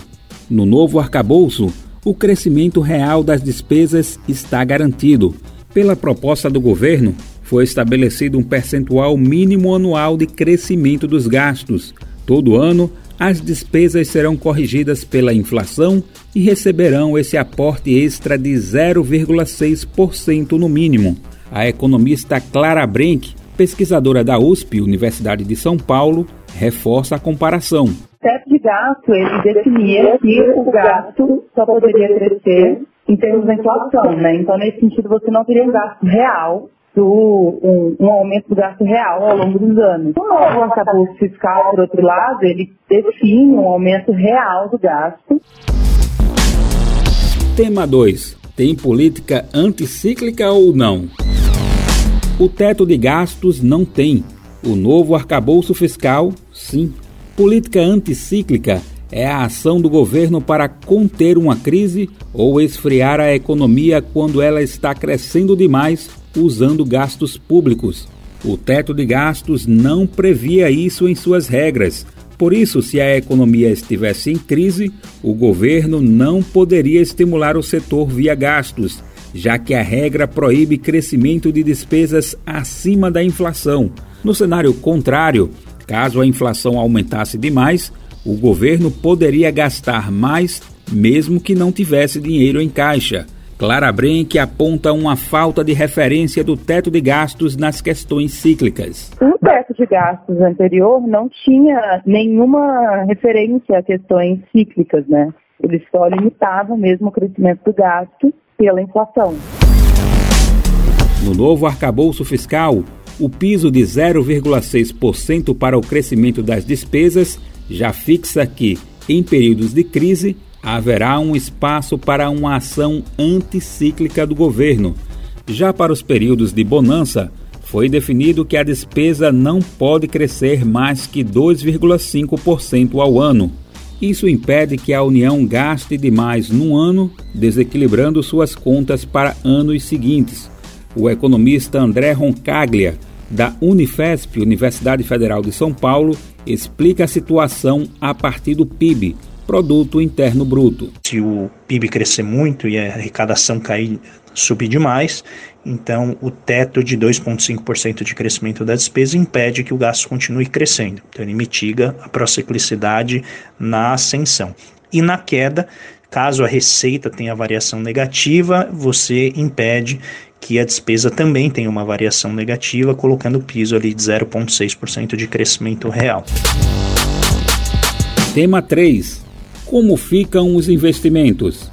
[SPEAKER 5] No novo arcabouço, o crescimento real das despesas está garantido. Pela proposta do governo, foi estabelecido um percentual mínimo anual de crescimento dos gastos. Todo ano, as despesas serão corrigidas pela inflação e receberão esse aporte extra de 0,6% no mínimo. A economista Clara Brenck, pesquisadora da USP, Universidade de São Paulo, reforça a comparação.
[SPEAKER 12] O teto de gasto, ele definia que o gasto só poderia crescer em termos da inflação, né? Então, nesse sentido, você não teria um gasto real do, um, um, aumento do gasto real ao longo dos anos. O novo arcabouço fiscal, por outro lado, ele define um aumento real do gasto.
[SPEAKER 5] Tema 2. Tem política anticíclica ou não? O teto de gastos não tem. O novo arcabouço fiscal, sim. Política anticíclica é a ação do governo para conter uma crise ou esfriar a economia quando ela está crescendo demais usando gastos públicos. O teto de gastos não previa isso em suas regras. Por isso, se a economia estivesse em crise, o governo não poderia estimular o setor via gastos, já que a regra proíbe crescimento de despesas acima da inflação. No cenário contrário, caso a inflação aumentasse demais, o governo poderia gastar mais, mesmo que não tivesse dinheiro em caixa. Clara Brenck aponta uma falta de referência do teto de gastos nas questões cíclicas.
[SPEAKER 12] O teto de gastos anterior não tinha nenhuma referência a questões cíclicas, né? Ele só limitava mesmo o crescimento do gasto pela inflação.
[SPEAKER 5] No novo arcabouço fiscal, o piso de 0,6% para o crescimento das despesas já fixa que, em períodos de crise, haverá um espaço para uma ação anticíclica do governo. Já para os períodos de bonança, foi definido que a despesa não pode crescer mais que 2,5% ao ano. Isso impede que a União gaste demais num ano, desequilibrando suas contas para anos seguintes. O economista André Roncaglia, da Unifesp, Universidade Federal de São Paulo, explica a situação a partir do PIB, Produto Interno Bruto.
[SPEAKER 13] Se o PIB crescer muito e a arrecadação cair, subir demais, então o teto de 2,5% de crescimento da despesa impede que o gasto continue crescendo. Então ele mitiga a prociclicidade na ascensão. E na queda, caso a receita tenha variação negativa, você impede que a despesa também tenha uma variação negativa, colocando o piso ali de 0,6% de crescimento real.
[SPEAKER 5] Tema 3 como ficam os investimentos?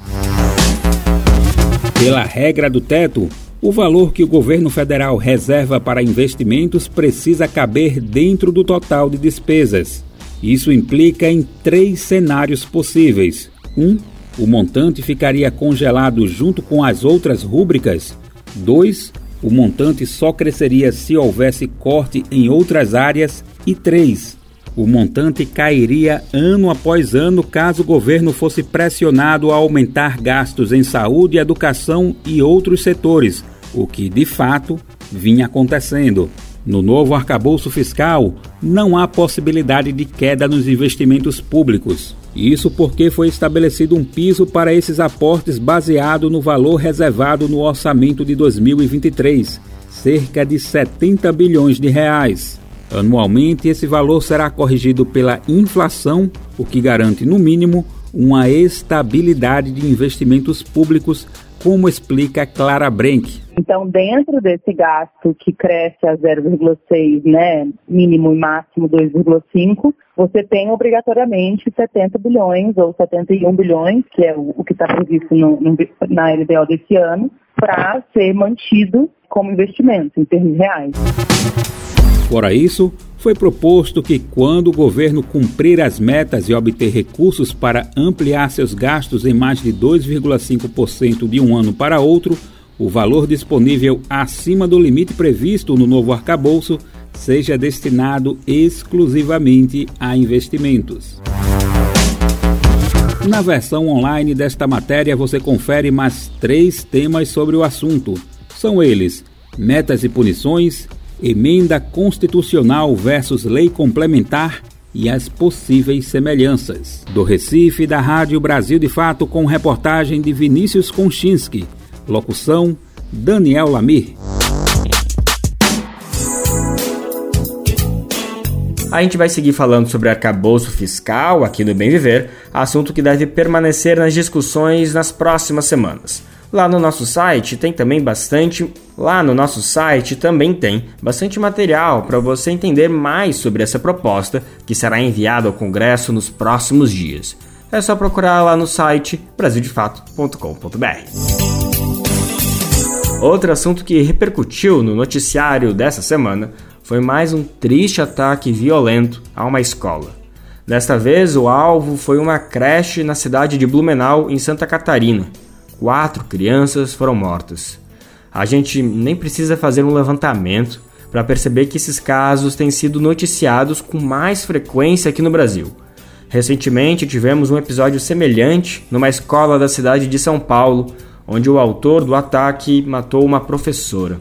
[SPEAKER 5] Pela regra do teto, o valor que o governo federal reserva para investimentos precisa caber dentro do total de despesas. Isso implica em três cenários possíveis. Um, o montante ficaria congelado junto com as outras rúbricas. 2. O montante só cresceria se houvesse corte em outras áreas. E 3 o montante cairia ano após ano caso o governo fosse pressionado a aumentar gastos em saúde, educação e outros setores, o que de fato vinha acontecendo. No novo arcabouço fiscal, não há possibilidade de queda nos investimentos públicos. Isso porque foi estabelecido um piso para esses aportes baseado no valor reservado no orçamento de 2023, cerca de 70 bilhões de reais. Anualmente, esse valor será corrigido pela inflação, o que garante, no mínimo, uma estabilidade de investimentos públicos, como explica Clara Brenck.
[SPEAKER 12] Então, dentro desse gasto que cresce a 0,6, né, mínimo e máximo 2,5, você tem obrigatoriamente 70 bilhões ou 71 bilhões, que é o, que está previsto no, no, na LDO desse ano, para ser mantido como investimento em termos reais.
[SPEAKER 5] Fora isso, foi proposto que, quando o governo cumprir as metas e obter recursos para ampliar seus gastos em mais de 2,5% de um ano para outro, o valor disponível acima do limite previsto no novo arcabouço seja destinado exclusivamente a investimentos. Na versão online desta matéria você confere mais três temas sobre o assunto. São eles: metas e punições, emenda constitucional versus lei complementar e as possíveis semelhanças. Do Recife, da Rádio Brasil de Fato, com reportagem de Vinícius Konchinski. Locução: Daniel Lamir.
[SPEAKER 2] A gente vai seguir falando sobre arcabouço fiscal aqui no Bem Viver, assunto que deve permanecer nas discussões nas próximas semanas. Lá no nosso site tem também bastante, lá no nosso site também tem bastante material para você entender mais sobre essa proposta que será enviada ao Congresso nos próximos dias. É só procurar lá no site brasildefato.com.br. Outro assunto que repercutiu no noticiário dessa semana foi mais um triste ataque violento a uma escola. Desta vez, o alvo foi uma creche na cidade de Blumenau, em Santa Catarina. Quatro crianças foram mortas. A gente nem precisa fazer um levantamento para perceber que esses casos têm sido noticiados com mais frequência aqui no Brasil. Recentemente tivemos um episódio semelhante numa escola da cidade de São Paulo, onde o autor do ataque matou uma professora.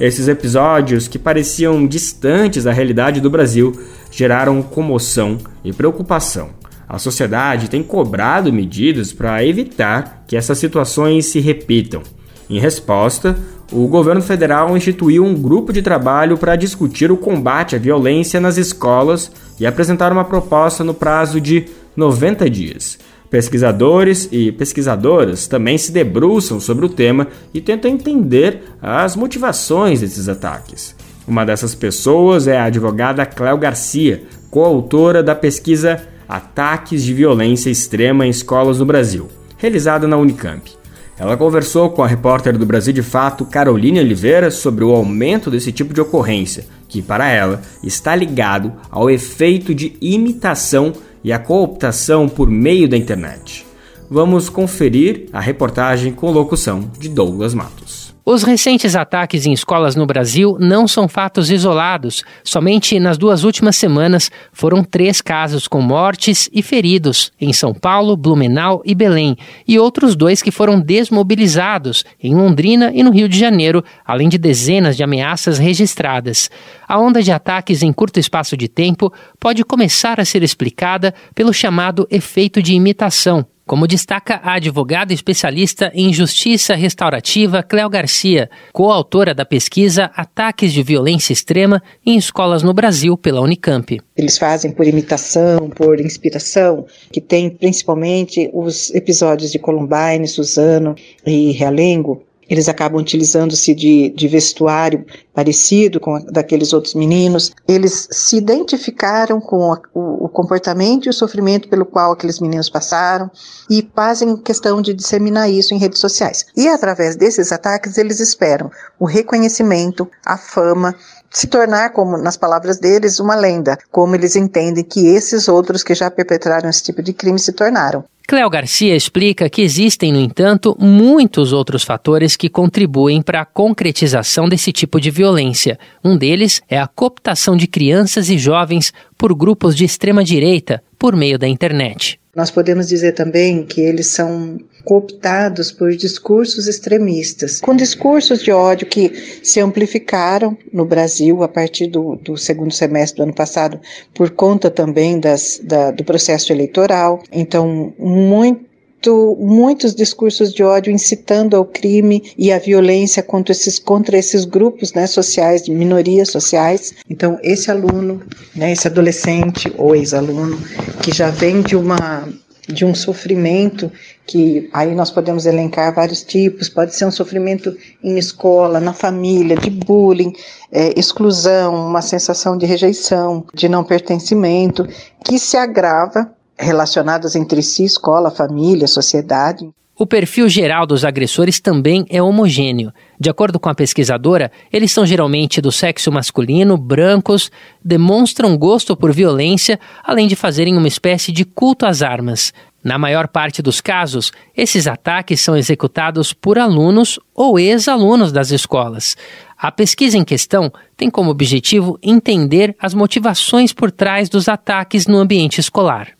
[SPEAKER 2] Esses episódios, que pareciam distantes da realidade do Brasil, geraram comoção e preocupação. A sociedade tem cobrado medidas para evitar que essas situações se repitam. Em resposta, o governo federal instituiu um grupo de trabalho para discutir o combate à violência nas escolas e apresentar uma proposta no prazo de 90 dias. Pesquisadores e pesquisadoras também se debruçam sobre o tema e tentam entender as motivações desses ataques. Uma dessas pessoas é a advogada Cléo Garcia, coautora da pesquisa Ataques de Violência Extrema em Escolas no Brasil, realizada na Unicamp. Ela conversou com a repórter do Brasil de Fato, Caroline Oliveira, sobre o aumento desse tipo de ocorrência, que para ela está ligado ao efeito de imitação e a cooptação por meio da internet. Vamos conferir a reportagem com locução de Douglas Matos.
[SPEAKER 4] Os recentes ataques em escolas no Brasil não são fatos isolados. Somente nas duas últimas semanas foram três casos com mortes e feridos em São Paulo, Blumenau e Belém, e outros dois que foram desmobilizados em Londrina e no Rio de Janeiro, além de dezenas de ameaças registradas. A onda de ataques em curto espaço de tempo pode começar a ser explicada pelo chamado efeito de imitação como destaca a advogada especialista em justiça restaurativa Cléo Garcia, coautora da pesquisa Ataques de Violência Extrema em Escolas no Brasil pela Unicamp.
[SPEAKER 14] Eles fazem por imitação, por inspiração, que tem principalmente os episódios de Columbine, Suzano e Realengo, eles acabam utilizando-se de, de, vestuário parecido com a, daqueles outros meninos. Eles se identificaram com a, o, o, comportamento e o sofrimento pelo qual aqueles meninos passaram e fazem questão de disseminar isso em redes sociais. E através desses ataques, eles esperam o reconhecimento, a fama, se tornar, como nas palavras deles, uma lenda, como eles entendem que esses outros que já perpetraram esse tipo de crime se tornaram.
[SPEAKER 4] Cléo Garcia explica que existem, no entanto, muitos outros fatores que contribuem para a concretização desse tipo de violência. Um deles é a cooptação de crianças e jovens por grupos de extrema-direita por meio da internet.
[SPEAKER 14] Nós podemos dizer também que eles são cooptados por discursos extremistas, com discursos de ódio que se amplificaram no Brasil a partir do, do segundo semestre do ano passado, por conta também das, da, do processo eleitoral. Então, muito muitos discursos de ódio incitando ao crime e à violência contra esses, contra esses grupos né, sociais, minorias sociais. Então, esse aluno, né, esse adolescente ou ex-aluno, que já vem de uma de um sofrimento que aí nós podemos elencar vários tipos, pode ser um sofrimento em escola, na família, de bullying, é, exclusão, uma sensação de rejeição, de não pertencimento, que se agrava relacionadas entre si, escola, família, sociedade.
[SPEAKER 4] O perfil geral dos agressores também é homogêneo. De acordo com a pesquisadora, eles são geralmente do sexo masculino, brancos, demonstram gosto por violência, além de fazerem uma espécie de culto às armas. Na maior parte dos casos, esses ataques são executados por alunos ou ex-alunos das escolas. A pesquisa em questão tem como objetivo entender as motivações por trás dos ataques no ambiente escolar.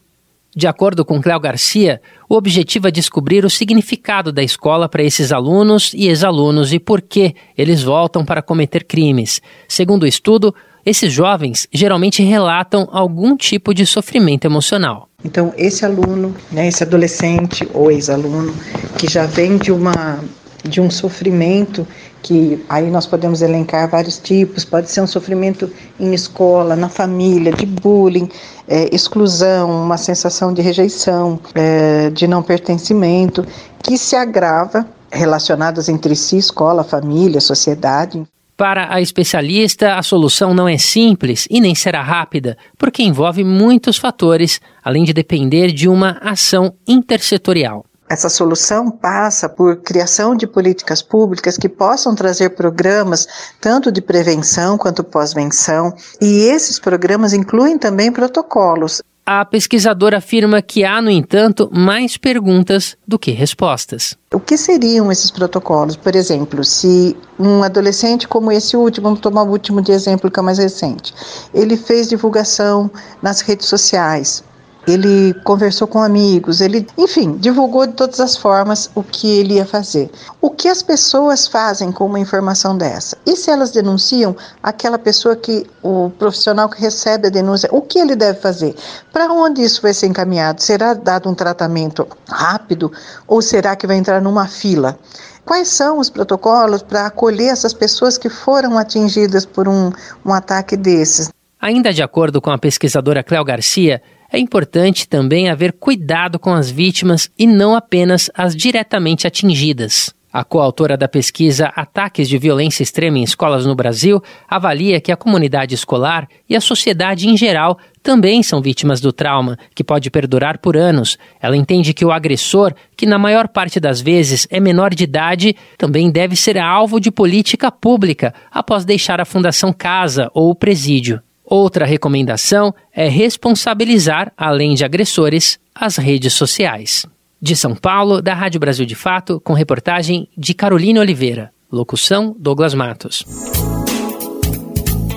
[SPEAKER 4] De acordo com Cléo Garcia, o objetivo é descobrir o significado da escola para esses alunos e ex-alunos e por que eles voltam para cometer crimes. Segundo o estudo, esses jovens geralmente relatam algum tipo de sofrimento emocional.
[SPEAKER 14] Então, esse aluno, né, esse adolescente ou ex-aluno que já vem de uma de um sofrimento que aí nós podemos elencar vários tipos, pode ser um sofrimento em escola, na família, de bullying, é, exclusão, uma sensação de rejeição, é, de não pertencimento, que se agrava relacionadas entre si, escola, família, sociedade.
[SPEAKER 4] Para a especialista, a solução não é simples e nem será rápida, porque envolve muitos fatores, além de depender de uma ação intersetorial.
[SPEAKER 14] Essa solução passa por criação de políticas públicas que possam trazer programas tanto de prevenção quanto pós-venção, e esses programas incluem também protocolos.
[SPEAKER 4] A pesquisadora afirma que há, no entanto, mais perguntas do que respostas.
[SPEAKER 14] O que seriam esses protocolos? Por exemplo, se um adolescente como esse último, vamos tomar o último de exemplo que é o mais recente, ele fez divulgação nas redes sociais, ele conversou com amigos, ele, enfim, divulgou de todas as formas o que ele ia fazer. O que as pessoas fazem com uma informação dessa? E se elas denunciam aquela pessoa que o profissional que recebe a denúncia, o que ele deve fazer? Para onde isso vai ser encaminhado? Será dado um tratamento rápido ou será que vai entrar numa fila? Quais são os protocolos para acolher essas pessoas que foram atingidas por um, um ataque desses?
[SPEAKER 4] Ainda de acordo com a pesquisadora Cléo Garcia, é importante também haver cuidado com as vítimas e não apenas as diretamente atingidas. A coautora da pesquisa Ataques de Violência Extrema em Escolas no Brasil avalia que a comunidade escolar e a sociedade em geral também são vítimas do trauma, que pode perdurar por anos. Ela entende que o agressor, que na maior parte das vezes é menor de idade, também deve ser alvo de política pública após deixar a Fundação Casa ou o presídio. Outra recomendação é responsabilizar, além de agressores, as redes sociais. De São Paulo, da Rádio Brasil de Fato, com reportagem de Carolina Oliveira. Locução: Douglas Matos.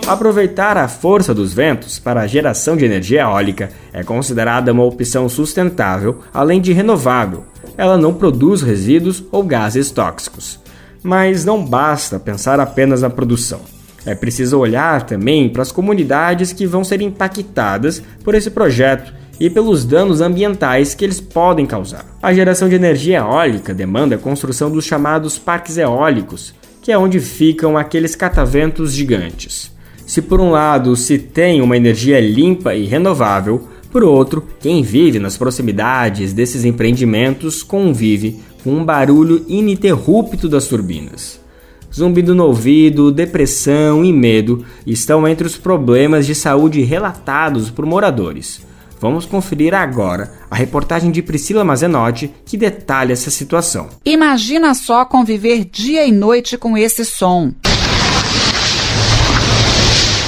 [SPEAKER 2] Aproveitar a força dos ventos para a geração de energia eólica é considerada uma opção sustentável, além de renovável. Ela não produz resíduos ou gases tóxicos. Mas não basta pensar apenas na produção. É preciso olhar também para as comunidades que vão ser impactadas por esse projeto e pelos danos ambientais que eles podem causar. A geração de energia eólica demanda a construção dos chamados parques eólicos, que é onde ficam aqueles cataventos gigantes. Se por um lado se tem uma energia limpa e renovável, por outro, quem vive nas proximidades desses empreendimentos convive com um barulho ininterrupto das turbinas. Zumbido no ouvido, depressão e medo estão entre os problemas de saúde relatados por moradores. Vamos conferir agora a reportagem de Priscila Mazenotti que detalha essa situação.
[SPEAKER 15] Imagina só conviver dia e noite com esse som.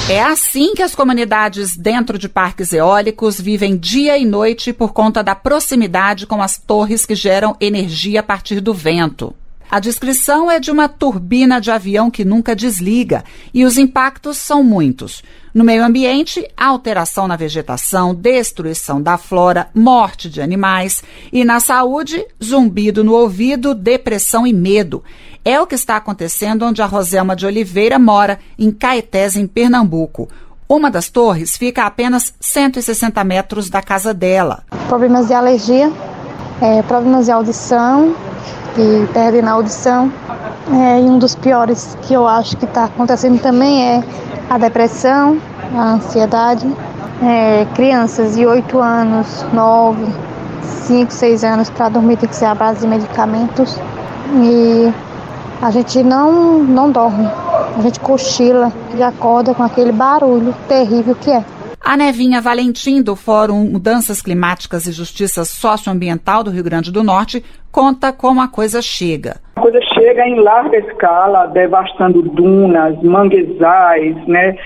[SPEAKER 15] É assim que as comunidades dentro de parques eólicos vivem dia e noite por conta da proximidade com as torres que geram energia a partir do vento. A descrição é de uma turbina de avião que nunca desliga e os impactos são muitos. No meio ambiente, alteração na vegetação, destruição da flora, morte de animais e na saúde, zumbido no ouvido, depressão e medo. É o que está acontecendo onde a Roselma de Oliveira mora, em Caetés, em Pernambuco. Uma das torres fica a apenas 160 metros da casa dela.
[SPEAKER 16] Problemas de alergia, é, problemas de audição, que perdem na audição. É, e um dos piores que eu acho que está acontecendo também é a depressão, a ansiedade. É, crianças de 8 anos, 9, 5, 6 anos para dormir tem que ser a base de medicamentos. E a gente não, não dorme. A gente cochila e acorda com aquele barulho terrível que é.
[SPEAKER 15] A Nevinha Valentim, do Fórum Mudanças Climáticas e Justiça Socioambiental do Rio Grande do Norte, conta como a coisa chega.
[SPEAKER 17] A coisa chega em larga escala, devastando dunas, manguezais, né?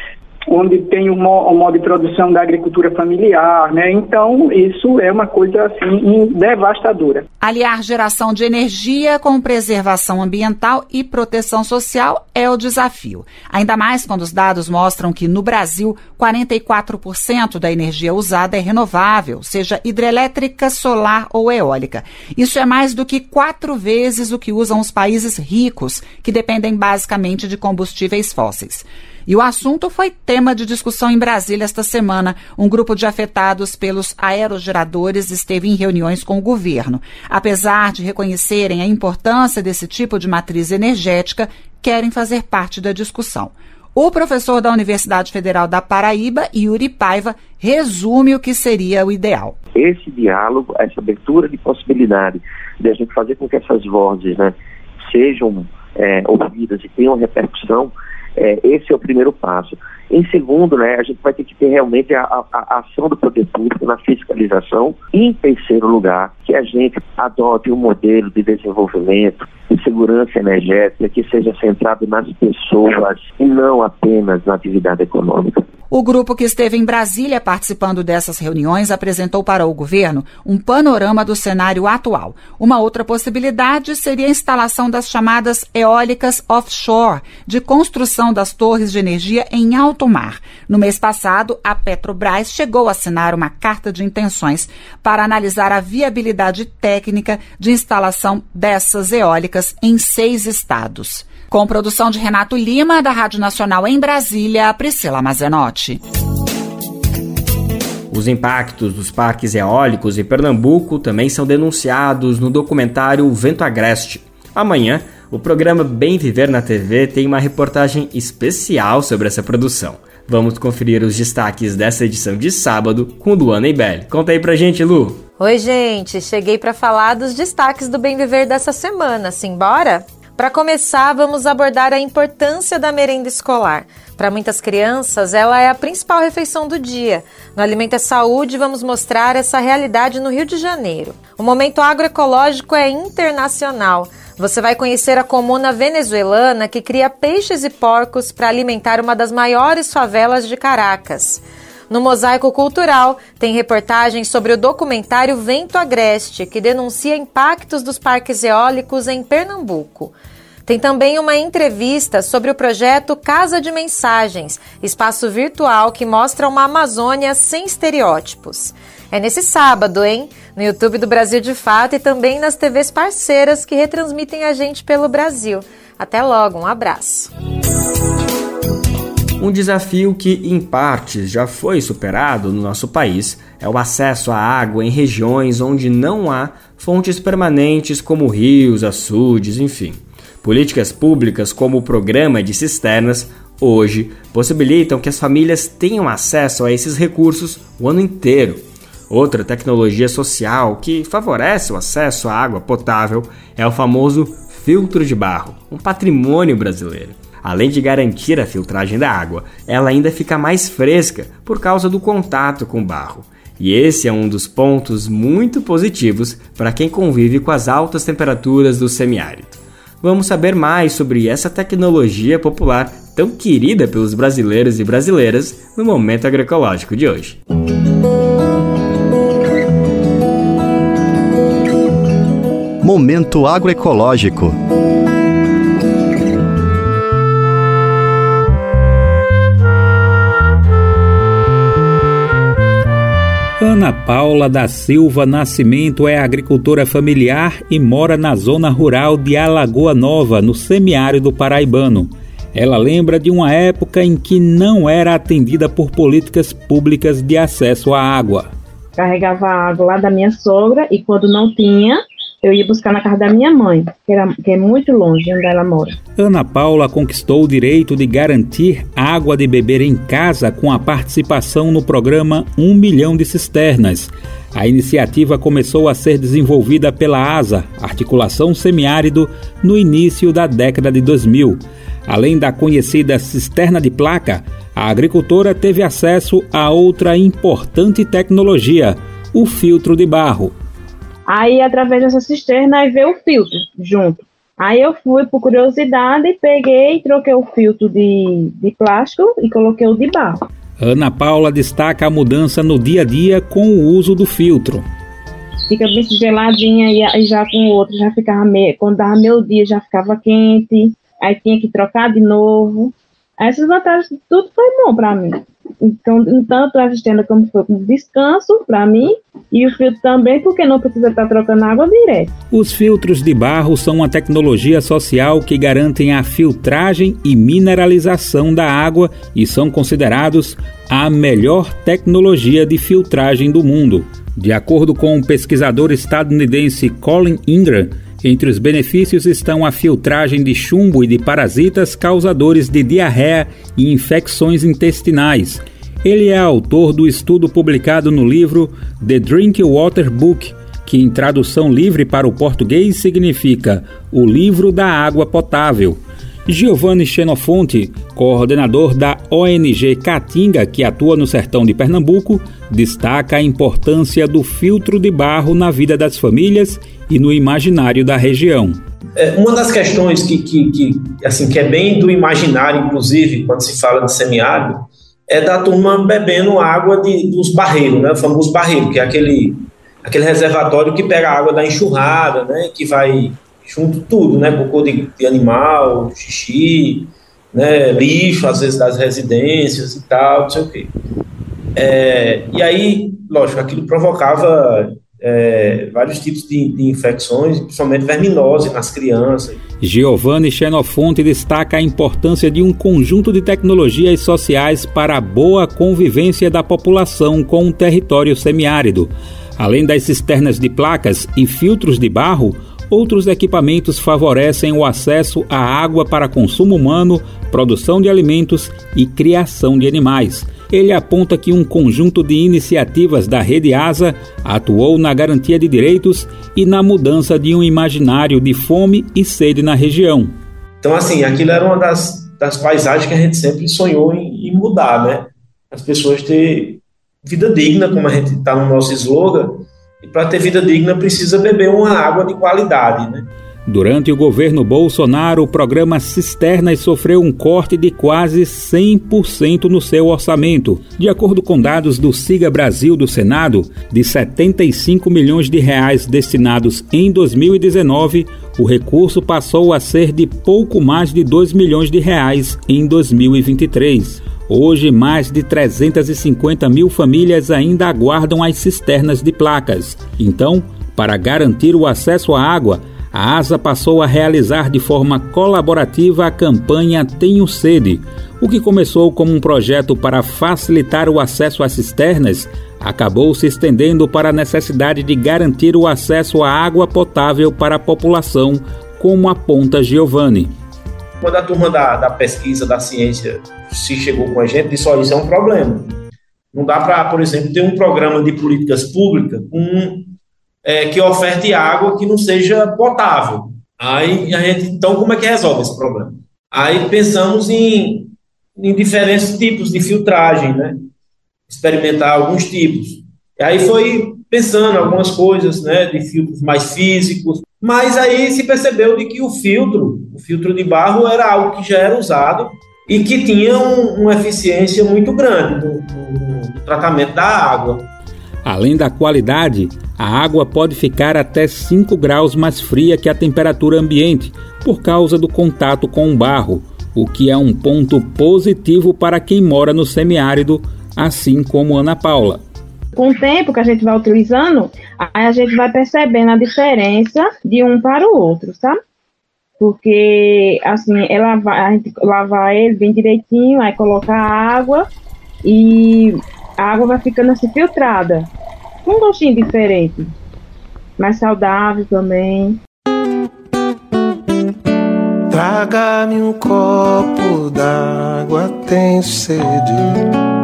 [SPEAKER 17] Onde tem o, mo, o modo de produção da agricultura familiar, né? Então, isso é uma coisa assim devastadora.
[SPEAKER 15] Aliar geração de energia com preservação ambiental e proteção social é o desafio. Ainda mais quando os dados mostram que no Brasil 44% da energia usada é renovável, seja hidrelétrica, solar ou eólica. Isso é mais do que quatro vezes o que usam os países ricos, que dependem basicamente de combustíveis fósseis. E o assunto foi tema de discussão em Brasília esta semana. Um grupo de afetados pelos aerogeradores esteve em reuniões com o governo. Apesar de reconhecerem a importância desse tipo de matriz energética, querem fazer parte da discussão. O professor da Universidade Federal da Paraíba, Yuri Paiva, resume o que seria o ideal.
[SPEAKER 18] Esse diálogo, essa abertura de possibilidade de a gente fazer com que essas vozes né, sejam é, ouvidas e tenham repercussão, é, esse é o primeiro passo. Em segundo, né, a gente vai ter que ter realmente a, a, a, ação do poder público na fiscalização. E em terceiro lugar, que a gente adote um modelo de desenvolvimento de segurança energética que seja centrado nas pessoas e não apenas na atividade econômica.
[SPEAKER 15] O grupo que esteve em Brasília participando dessas reuniões apresentou para o governo um panorama do cenário atual. Uma outra possibilidade seria a instalação das chamadas eólicas offshore, de construção das torres de energia em alto mar. No mês passado, a Petrobras chegou a assinar uma carta de intenções para analisar a viabilidade técnica de instalação dessas eólicas em seis estados. Com produção de Renato Lima, da Rádio Nacional em Brasília, Priscila Mazenotti.
[SPEAKER 2] Os impactos dos parques eólicos em Pernambuco também são denunciados no documentário Vento Agreste. Amanhã, o programa Bem Viver na TV tem uma reportagem especial sobre essa produção. Vamos conferir os destaques dessa edição de sábado com Luana Ibel. Conta aí pra gente, Lu.
[SPEAKER 19] Oi, gente. Cheguei para falar dos destaques do Bem Viver dessa semana. Simbora? Para começar, vamos abordar a importância da merenda escolar. Para muitas crianças, ela é a principal refeição do dia. No Alimento é Saúde, vamos mostrar essa realidade no Rio de Janeiro. O momento agroecológico é internacional. Você vai conhecer a comuna venezuelana que cria peixes e porcos para alimentar uma das maiores favelas de Caracas. No Mosaico Cultural, tem reportagens sobre o documentário Vento Agreste, que denuncia impactos dos parques eólicos em Pernambuco. Tem também uma entrevista sobre o projeto Casa de Mensagens, espaço virtual que mostra uma Amazônia sem estereótipos. É nesse sábado, hein? No YouTube do Brasil de Fato e também nas TVs parceiras que retransmitem a gente pelo Brasil. Até logo, um abraço.
[SPEAKER 2] Um desafio que, em partes, já foi superado no nosso país é o acesso à água em regiões onde não há fontes permanentes como rios, açudes, enfim. Políticas públicas como o Programa de Cisternas hoje possibilitam que as famílias tenham acesso a esses recursos o ano inteiro. Outra tecnologia social que favorece o acesso à água potável é o famoso filtro de barro, um patrimônio brasileiro. Além de garantir a filtragem da água, ela ainda fica mais fresca por causa do contato com o barro. E esse é um dos pontos muito positivos para quem convive com as altas temperaturas do semiárido. Vamos saber mais sobre essa tecnologia popular tão querida pelos brasileiros e brasileiras no momento agroecológico de hoje.
[SPEAKER 20] Momento agroecológico.
[SPEAKER 5] Ana Paula da Silva Nascimento é agricultora familiar e mora na zona rural de Alagoa Nova, no semiárido paraibano. Ela lembra de uma época em que não era atendida por políticas públicas de acesso à água.
[SPEAKER 21] Carregava água lá da minha sogra e quando não tinha, eu ia buscar na casa da minha mãe, que, era, que é muito longe onde ela mora.
[SPEAKER 5] Ana Paula conquistou o direito de garantir água de beber em casa com a participação no programa Um Milhão de Cisternas. A iniciativa começou a ser desenvolvida pela ASA, Articulação Semiárido, no início da década de 2000. Além da conhecida cisterna de placa, a agricultora teve acesso a outra importante tecnologia, o filtro de barro.
[SPEAKER 21] Aí, através dessa cisterna, aí veio o filtro junto. Aí eu fui por curiosidade, peguei, troquei o filtro de, de plástico e coloquei o de barro.
[SPEAKER 5] Ana Paula destaca a mudança no dia a dia com o uso do filtro.
[SPEAKER 21] Fica bem geladinha e, já com o outro já ficava meio, quando dava meu dia já ficava quente, aí tinha que trocar de novo. Essas vantagens, tudo foi bom para mim. Então, tanto a cisterna como foi descanso para mim e o filtro também, porque não precisa estar trocando água direto.
[SPEAKER 5] Os filtros de barro são uma tecnologia social que garantem a filtragem e mineralização da água e são considerados a melhor tecnologia de filtragem do mundo. De acordo com o pesquisador estadunidense Colin Ingram, entre os benefícios estão a filtragem de chumbo e de parasitas causadores de diarreia e infecções intestinais. Ele é autor do estudo publicado no livro The Drink Water Book, que em tradução livre para o português significa O Livro da Água Potável. Giovanni Xenofonte, coordenador da ONG Caatinga, que atua no sertão de Pernambuco, destaca a importância do filtro de barro na vida das famílias e no imaginário da região.
[SPEAKER 22] É, uma das questões que, que, que, assim, que é bem do imaginário, inclusive, quando se fala de semiárido, é da turma bebendo água de, dos barreiros, né? o famoso barreiro, que é aquele, aquele reservatório que pega a água da enxurrada, né? que vai junto tudo, né? cocô de, de animal, xixi, né? lixo, às vezes das residências e tal, não sei o quê. É, e aí, lógico, aquilo provocava é, vários tipos de, de, infecções, principalmente verminose nas crianças.
[SPEAKER 5] Giovanni Xenofonte destaca a importância de um conjunto de tecnologias sociais para a boa convivência da população com um território semiárido. Além das cisternas de placas e filtros de barro, outros equipamentos favorecem o acesso à água para consumo humano, produção de alimentos e criação de animais ele aponta que um conjunto de iniciativas da Rede Asa atuou na garantia de direitos e na mudança de um imaginário de fome e sede na região.
[SPEAKER 22] Então, assim, aquilo era uma das, das paisagens que a gente sempre sonhou em, em mudar, né? As pessoas ter vida digna, como a gente está no nosso slogan, e para ter vida digna precisa beber uma água de qualidade, né?
[SPEAKER 5] Durante o governo Bolsonaro, o programa Cisternas sofreu um corte de quase 100% no seu orçamento. De acordo com dados do Siga Brasil do Senado, de 75 milhões de reais destinados em 2019, o recurso passou a ser de pouco mais de 2 milhões de reais em 2023. Hoje, mais de 350 mil famílias ainda aguardam as cisternas de placas. Então, para garantir o acesso à água, a ASA passou a realizar de forma colaborativa a campanha Tenho Sede. O que começou como um projeto para facilitar o acesso às cisternas acabou se estendendo para a necessidade de garantir o acesso à água potável para a população, como aponta Giovanni.
[SPEAKER 22] Quando a turma da, da pesquisa da ciência se chegou com a gente, disse: olha, isso é um problema. Não dá para, por exemplo, ter um programa de políticas públicas com é, que oferte água que não seja potável. Aí a gente, então, como é que resolve esse problema? Aí pensamos em, em diferentes tipos de filtragem, né? Experimentar alguns tipos. E aí foi pensando algumas coisas, né, de filtros mais físicos, mas aí se percebeu de que o filtro, o filtro de barro era algo que já era usado e que tinha um, uma eficiência muito grande no, no, no tratamento da água.
[SPEAKER 5] Além da qualidade, a água pode ficar até 5 graus mais fria que a temperatura ambiente por causa do contato com o barro, o que é um ponto positivo para quem mora no semiárido, assim como Ana Paula.
[SPEAKER 21] Com o tempo que a gente vai utilizando, aí a gente vai percebendo a diferença de um para o outro, sabe? Porque, assim, é lavar, a gente lavar ele bem direitinho, aí colocar água e a água vai ficando assim filtrada um gostinho diferente, mais saudável também.
[SPEAKER 23] Traga-me um copo d'água, tenho sede.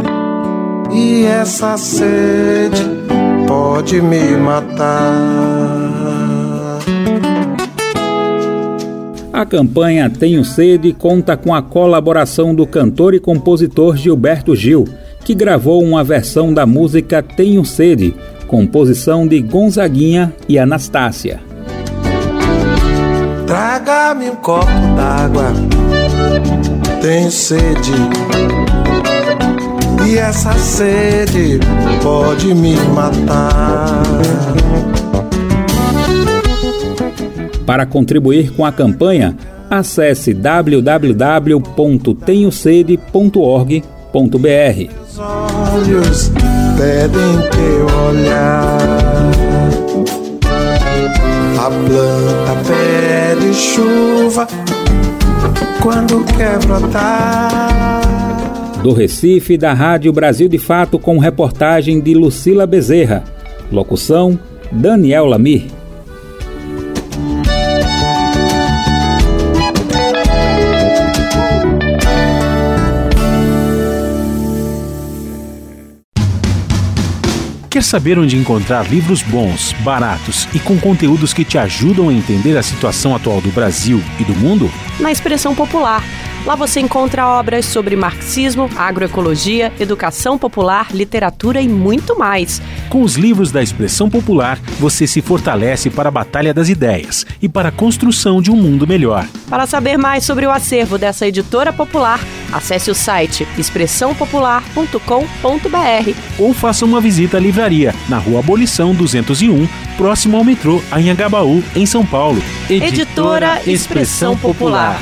[SPEAKER 23] E essa sede pode me matar.
[SPEAKER 5] A campanha Tenho Sede conta com a colaboração do cantor e compositor Gilberto Gil, que gravou uma versão da música Tenho Sede, composição de Gonzaguinha e Anastácia.
[SPEAKER 23] Tra Traga-me um copo d'água, tenho sede. E essa sede pode me matar.
[SPEAKER 5] Para contribuir com a campanha, acesse www.tenhosede.org.br.
[SPEAKER 23] Os olhos pedem teu olhar. A planta pede chuva quando quer brotar.
[SPEAKER 5] Do Recife, da Rádio Brasil de Fato, com reportagem de Lucila Bezerra. Locução: Daniel Lamir.
[SPEAKER 24] Quer saber onde encontrar livros bons, baratos e com conteúdos que te ajudam a entender a situação atual do Brasil e do mundo?
[SPEAKER 25] Na Expressão Popular. Lá você encontra obras sobre marxismo, agroecologia, educação popular, literatura e muito mais.
[SPEAKER 24] Com os livros da Expressão Popular, você se fortalece para a batalha das ideias e para a construção de um mundo melhor.
[SPEAKER 25] Para saber mais sobre o acervo dessa editora popular, acesse o site expressãopopular.com.br
[SPEAKER 24] ou faça uma visita à livraria na Rua Abolição 201, próximo ao metrô Anhangabaú, em São Paulo.
[SPEAKER 25] Editora Expressão Popular.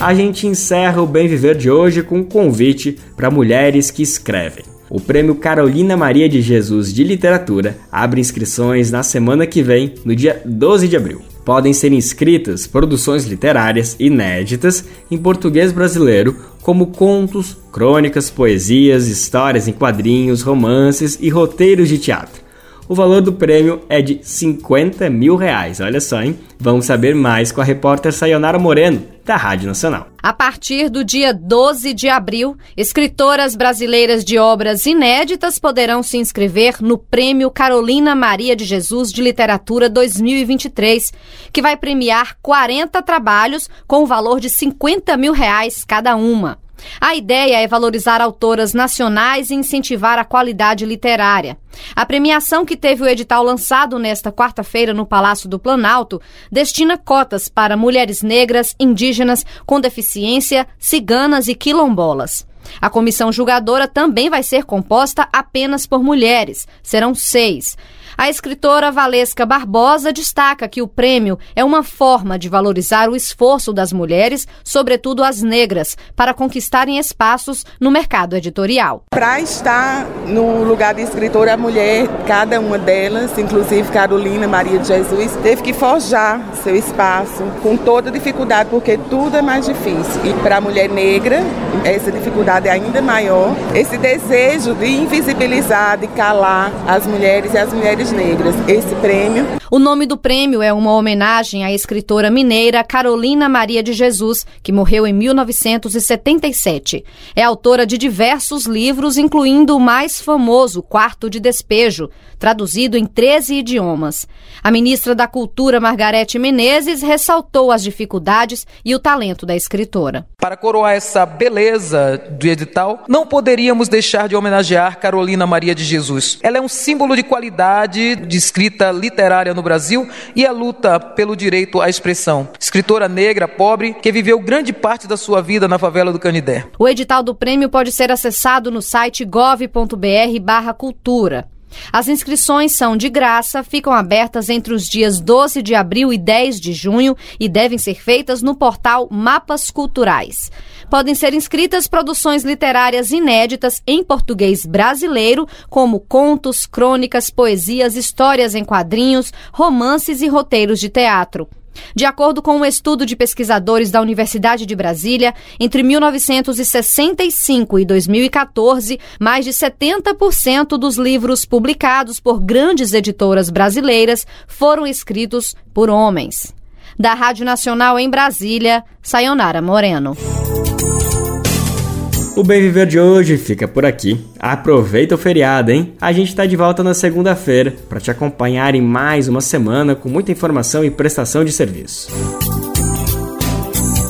[SPEAKER 2] A gente encerra o Bem Viver de hoje com um convite para mulheres que escrevem. O Prêmio Carolina Maria de Jesus de Literatura abre inscrições na semana que vem, no dia 12 de abril. Podem ser inscritas produções literárias inéditas em português brasileiro, como contos, crônicas, poesias, histórias em quadrinhos, romances e roteiros de teatro. O valor do prêmio é de 50 mil reais. Olha só, hein? Vamos saber mais com a repórter Sayonara Moreno, da Rádio Nacional.
[SPEAKER 26] A partir do dia 12 de abril, escritoras brasileiras de obras inéditas poderão se inscrever no Prêmio Carolina Maria de Jesus de Literatura 2023, que vai premiar 40 trabalhos com o valor de 50 mil reais cada uma. A ideia é valorizar autoras nacionais e incentivar a qualidade literária. A premiação que teve o edital lançado nesta quarta-feira no Palácio do Planalto destina cotas para mulheres negras, indígenas, com deficiência, ciganas e quilombolas. A comissão julgadora também vai ser composta apenas por mulheres. Serão seis. A escritora Valesca Barbosa destaca que o prêmio é uma forma de valorizar o esforço das mulheres, sobretudo as negras, para conquistarem espaços no mercado editorial.
[SPEAKER 27] Para estar no lugar de escritora, mulher, cada uma delas, inclusive Carolina Maria de Jesus, teve que forjar seu espaço com toda dificuldade, porque tudo é mais difícil. E para a mulher negra, essa dificuldade é ainda maior. Esse desejo de invisibilizar, de calar as mulheres e as mulheres negras. Esse prêmio.
[SPEAKER 26] O nome do prêmio é uma homenagem à escritora mineira Carolina Maria de Jesus, que morreu em 1977. É autora de diversos livros, incluindo o mais famoso Quarto de Despejo, traduzido em 13 idiomas. A ministra da Cultura, Margarete Menezes, ressaltou as dificuldades e o talento da escritora.
[SPEAKER 28] Para coroar essa beleza do edital, não poderíamos deixar de homenagear Carolina Maria de Jesus. Ela é um símbolo de qualidade de escrita literária no Brasil e a luta pelo direito à expressão. Escritora negra, pobre, que viveu grande parte da sua vida na favela do Canidé.
[SPEAKER 26] O edital do prêmio pode ser acessado no site gov.br/cultura. As inscrições são de graça, ficam abertas entre os dias 12 de abril e 10 de junho e devem ser feitas no portal Mapas Culturais. Podem ser inscritas produções literárias inéditas em português brasileiro, como contos, crônicas, poesias, histórias em quadrinhos, romances e roteiros de teatro. De acordo com um estudo de pesquisadores da Universidade de Brasília, entre 1965 e 2014, mais de 70% dos livros publicados por grandes editoras brasileiras foram escritos por homens. Da Rádio Nacional em Brasília, Sayonara Moreno.
[SPEAKER 2] O Bem Viver de hoje fica por aqui. Aproveita o feriado, hein? A gente está de volta na segunda-feira para te acompanhar em mais uma semana com muita informação e prestação de serviço.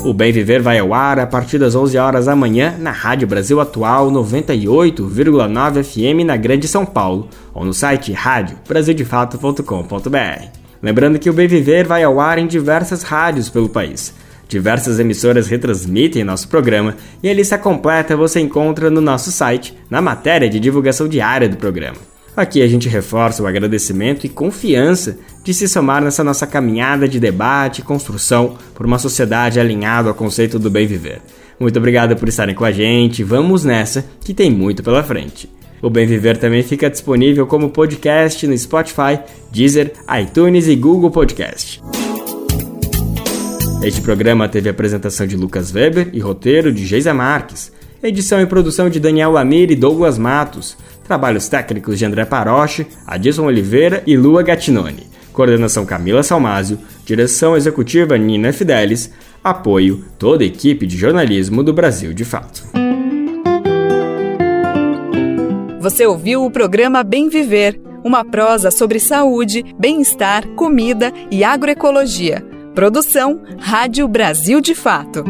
[SPEAKER 2] O Bem Viver vai ao ar a partir das 11 horas da manhã na Rádio Brasil Atual 98,9 FM na Grande São Paulo ou no site radiobrasildefato.com.br. Lembrando que o Bem Viver vai ao ar em diversas rádios pelo país. Diversas emissoras retransmitem nosso programa e a lista completa você encontra no nosso site, na matéria de divulgação diária do programa. Aqui a gente reforça o agradecimento e confiança de se somar nessa nossa caminhada de debate e construção por uma sociedade alinhada ao conceito do bem viver. Muito obrigado por estarem com a gente, vamos nessa que tem muito pela frente. O Bem Viver também fica disponível como podcast no Spotify, Deezer, iTunes e Google Podcast. Este programa teve apresentação de Lucas Weber e roteiro de Geisa Marques, edição e produção de Daniel Lamir e Douglas Matos, trabalhos técnicos de André Paroche, Adilson Oliveira e Lua Gattinoni, coordenação Camila Salmásio, direção executiva Nina Fidelis, apoio toda a equipe de jornalismo do Brasil de Fato.
[SPEAKER 29] Você ouviu o programa Bem Viver, uma prosa sobre saúde, bem-estar, comida e agroecologia. Produção Rádio Brasil de Fato.